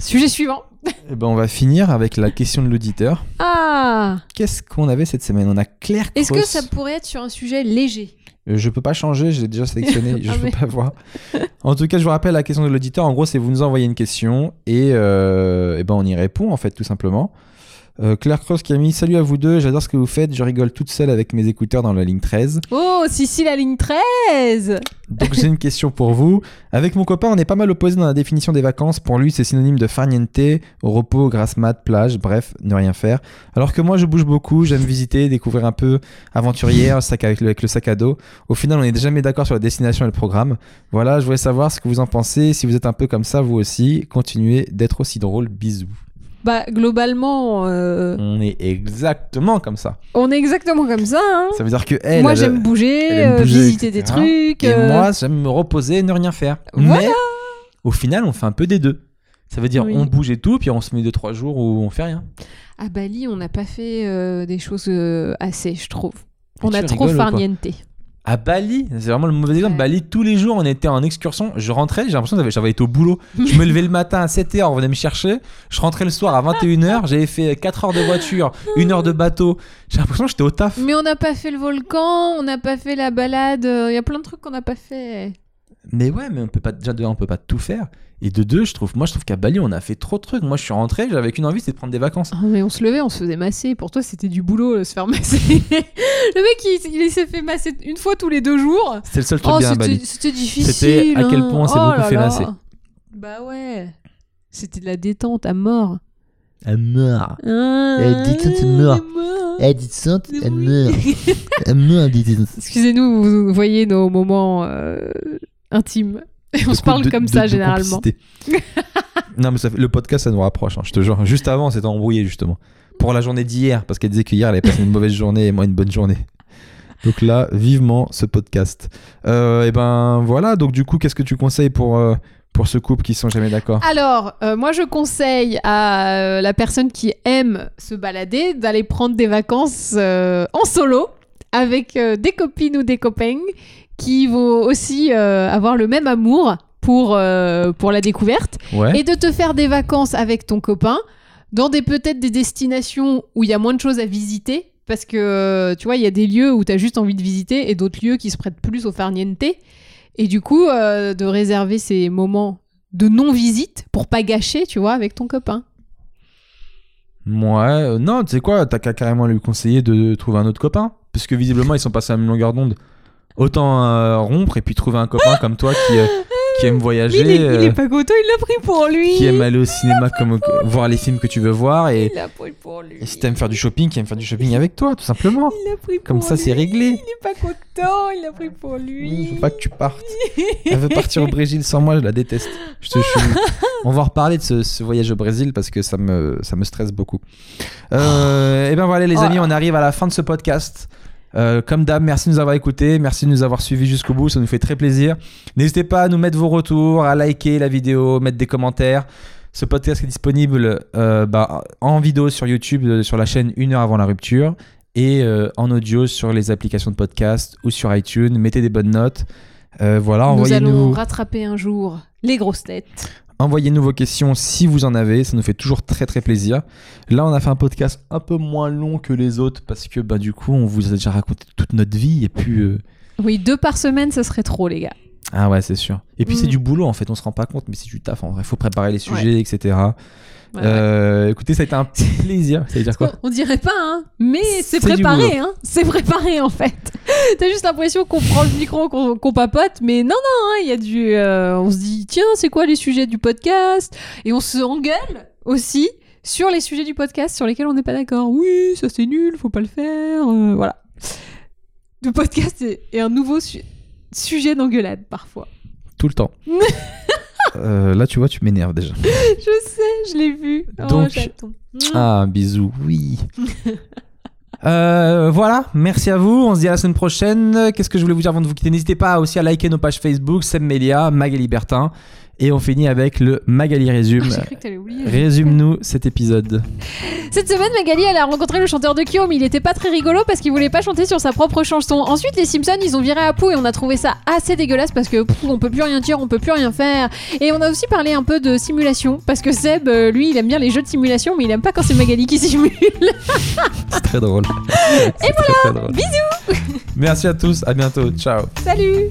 sujet suivant. Eh ben, on va finir avec la question de l'auditeur. Ah. Qu'est-ce qu'on avait cette semaine? On a Claire Est-ce que ça pourrait être sur un sujet léger? Je peux pas changer, j'ai déjà sélectionné, je Ah, peux mais- pas voir. En tout cas, je vous rappelle la question de l'auditeur. En gros, c'est vous nous envoyez une question et, euh, eh ben on y répond en fait tout simplement. Euh, Claire Cross qui a mis Salut à vous deux, j'adore ce que vous faites, je rigole toute seule avec mes écouteurs dans la ligne 13. Oh, si, si, la ligne 13 Donc j'ai une question pour vous. Avec mon copain, on est pas mal opposés dans la définition des vacances. Pour lui, c'est synonyme de farniente, au repos, grasse mat, plage, bref, ne rien faire. Alors que moi, je bouge beaucoup, j'aime visiter, découvrir un peu aventurière, sac avec le, avec le sac à dos. Au final, on n'est jamais d'accord sur la destination et le programme. Voilà, je voulais savoir ce que vous en pensez. Si vous êtes un peu comme ça, vous aussi, continuez d'être aussi drôle. Bisous. Bah, globalement, euh, On est exactement comme ça. on est exactement comme ça. hein. Ça veut dire que elle, moi, j'aime bouger, euh, bouger, visiter des trucs. Et euh, moi, j'aime me reposer et ne rien faire. Voilà. Mais au final, on fait un peu des deux. Ça veut dire Oui. on bouge et tout, puis on se met deux trois jours où on fait rien. À Bali, on n'a pas fait des choses assez, je trouve. On a trop farniente. À Bali, c'est vraiment le mauvais exemple. Ouais. Bali, tous les jours, on était en excursion. Je rentrais, j'ai l'impression que j'avais- été au boulot. Je me levais le matin à 7h, on venait me chercher. Je rentrais le soir à 21h. J'avais fait 4 heures de voiture, 1 heure de bateau. J'ai l'impression que j'étais au taf. Mais on n'a pas fait le volcan, on n'a pas fait la balade. Il y a plein de trucs qu'on n'a pas fait. Mais ouais, mais on peut pas, déjà de un, on peut pas tout faire. Et de deux, je trouve, moi, je trouve qu'à Bali, on a fait trop de trucs. Moi, je suis rentré, j'avais qu'une envie, c'est de prendre des vacances. Ah, mais on se levait, on se faisait masser. Pour toi, c'était du boulot, euh, se faire masser. le mec, il, il s'est fait masser une fois tous les deux jours. C'est le seul truc Oh, bien à c'était Bali. c'était difficile. C'était à quel hein. point on s'est Oh beaucoup fait là. masser. Bah ouais. C'était de la détente à mort. Elle meurt. Ah, Eh, dites-le, tu meurs. mort. Elle ça, elle meurt. Elle meurt, dit Excusez-nous, vous voyez nos moments euh, intimes. Et on se parle comme ça généralement. non, mais ça fait- le podcast, ça nous rapproche, hein, je te jure. Juste avant, on s'était embrouillé, justement. Pour la journée d'hier, parce qu'elle disait qu'hier, elle avait passé une mauvaise journée et moi une bonne journée. Donc là, vivement ce podcast. Euh, et ben voilà, donc du coup, qu'est-ce que tu conseilles pour, euh, pour ce couple qui sont jamais d'accord? Alors, euh, moi je conseille à euh, la personne qui aime se balader d'aller prendre des vacances en solo avec des copines ou des copains qui vont aussi euh, avoir le même amour pour, euh, pour la découverte Ouais. et de te faire des vacances avec ton copain dans des peut-être des destinations où il y a moins de choses à visiter parce que euh, tu vois il y a des lieux où tu as juste envie de visiter et d'autres lieux qui se prêtent plus au farniente et du coup euh, de réserver ces moments de non visite pour pas gâcher tu vois avec ton copain Ouais, non, tu sais quoi, t'as qu'à carrément lui conseiller de trouver un autre copain. Parce que visiblement, ils sont passés à la même longueur d'onde. Autant euh, rompre et puis trouver un copain comme toi qui, euh, qui aime voyager, Mais il, est, il est euh, pas content il l'a pris pour lui qui aime aller au cinéma, comme, voir les films que tu veux voir. Et, il l'a pris pour lui et si t'aimes faire du shopping, qui aime faire du shopping avec toi, tout simplement. il l'a pris Comme pour ça, c'est réglé. il est pas content il l'a pris pour lui Il faut pas que tu partes. Elle veut partir au Brésil sans moi, je la déteste. Je te jure. On va reparler de ce, ce voyage au Brésil parce que ça me, ça me stresse beaucoup. Euh, et ben voilà, les Oh. amis, on arrive à la fin de ce podcast. Euh, comme d'hab, merci de nous avoir écoutés, merci de nous avoir suivis jusqu'au bout, ça nous fait très plaisir. N'hésitez pas à nous mettre vos retours, à liker la vidéo, mettre des commentaires. Ce podcast est disponible euh, bah, en vidéo sur YouTube, euh, sur la chaîne Une heure avant la rupture, et en audio sur les applications de podcast ou sur iTunes. Mettez des bonnes notes. Voilà, nous allons envoyez-nous rattraper un jour les grosses têtes envoyez-nous vos questions si vous en avez, ça nous fait toujours très très plaisir. Là, on a fait un podcast un peu moins long que les autres parce que bah du coup, on vous a déjà raconté toute notre vie et puis euh, oui deux par semaine ce serait trop les gars ah ouais, c'est sûr. Et puis Mm. c'est du boulot en fait, on se rend pas compte, mais c'est du taf en vrai. Faut préparer les sujets, etc. Ouais, Euh, Écoutez, ça a été un plaisir. Ça veut dire quoi On dirait pas, hein, mais c'est préparé, hein. C'est préparé en fait. T'as juste l'impression qu'on prend le micro, qu'on papote, mais non, non, hein, il y a du. euh, on se dit, tiens, c'est quoi les sujets du podcast? Et on se engueule aussi sur les sujets du podcast sur lesquels on n'est pas d'accord. Oui, ça c'est nul, faut pas le faire. euh, voilà. Le podcast est, est un nouveau su- sujet d'engueulade parfois. Tout le temps. Euh, là, tu vois, tu m'énerves déjà. Je sais, je l'ai vu. Oh, Donc- chaton. Ah, bisous, oui. Euh, voilà, merci à vous. On se dit à la semaine prochaine. Qu'est-ce que je voulais vous dire avant de vous quitter? N'hésitez pas aussi à liker nos pages Facebook, Sem Melia, Magali Bertin. Et on finit avec le Magali Résume. J'ai cru que t'allais oublier. Résume-nous cet épisode. Cette semaine, Magali, elle a rencontré le chanteur de Kyo, mais il était pas très rigolo parce qu'il voulait pas chanter sur sa propre chanson. Ensuite, les Simpsons, ils ont viré Apu et on a trouvé ça assez dégueulasse parce que pff, on peut plus rien dire, on peut plus rien faire. Et on a aussi parlé un peu de simulation parce que Seb, euh, lui, il aime bien les jeux de simulation, mais il aime pas quand c'est Magali qui simule. C'est très drôle. Et voilà, bisous. Merci à tous, à bientôt. Ciao. Salut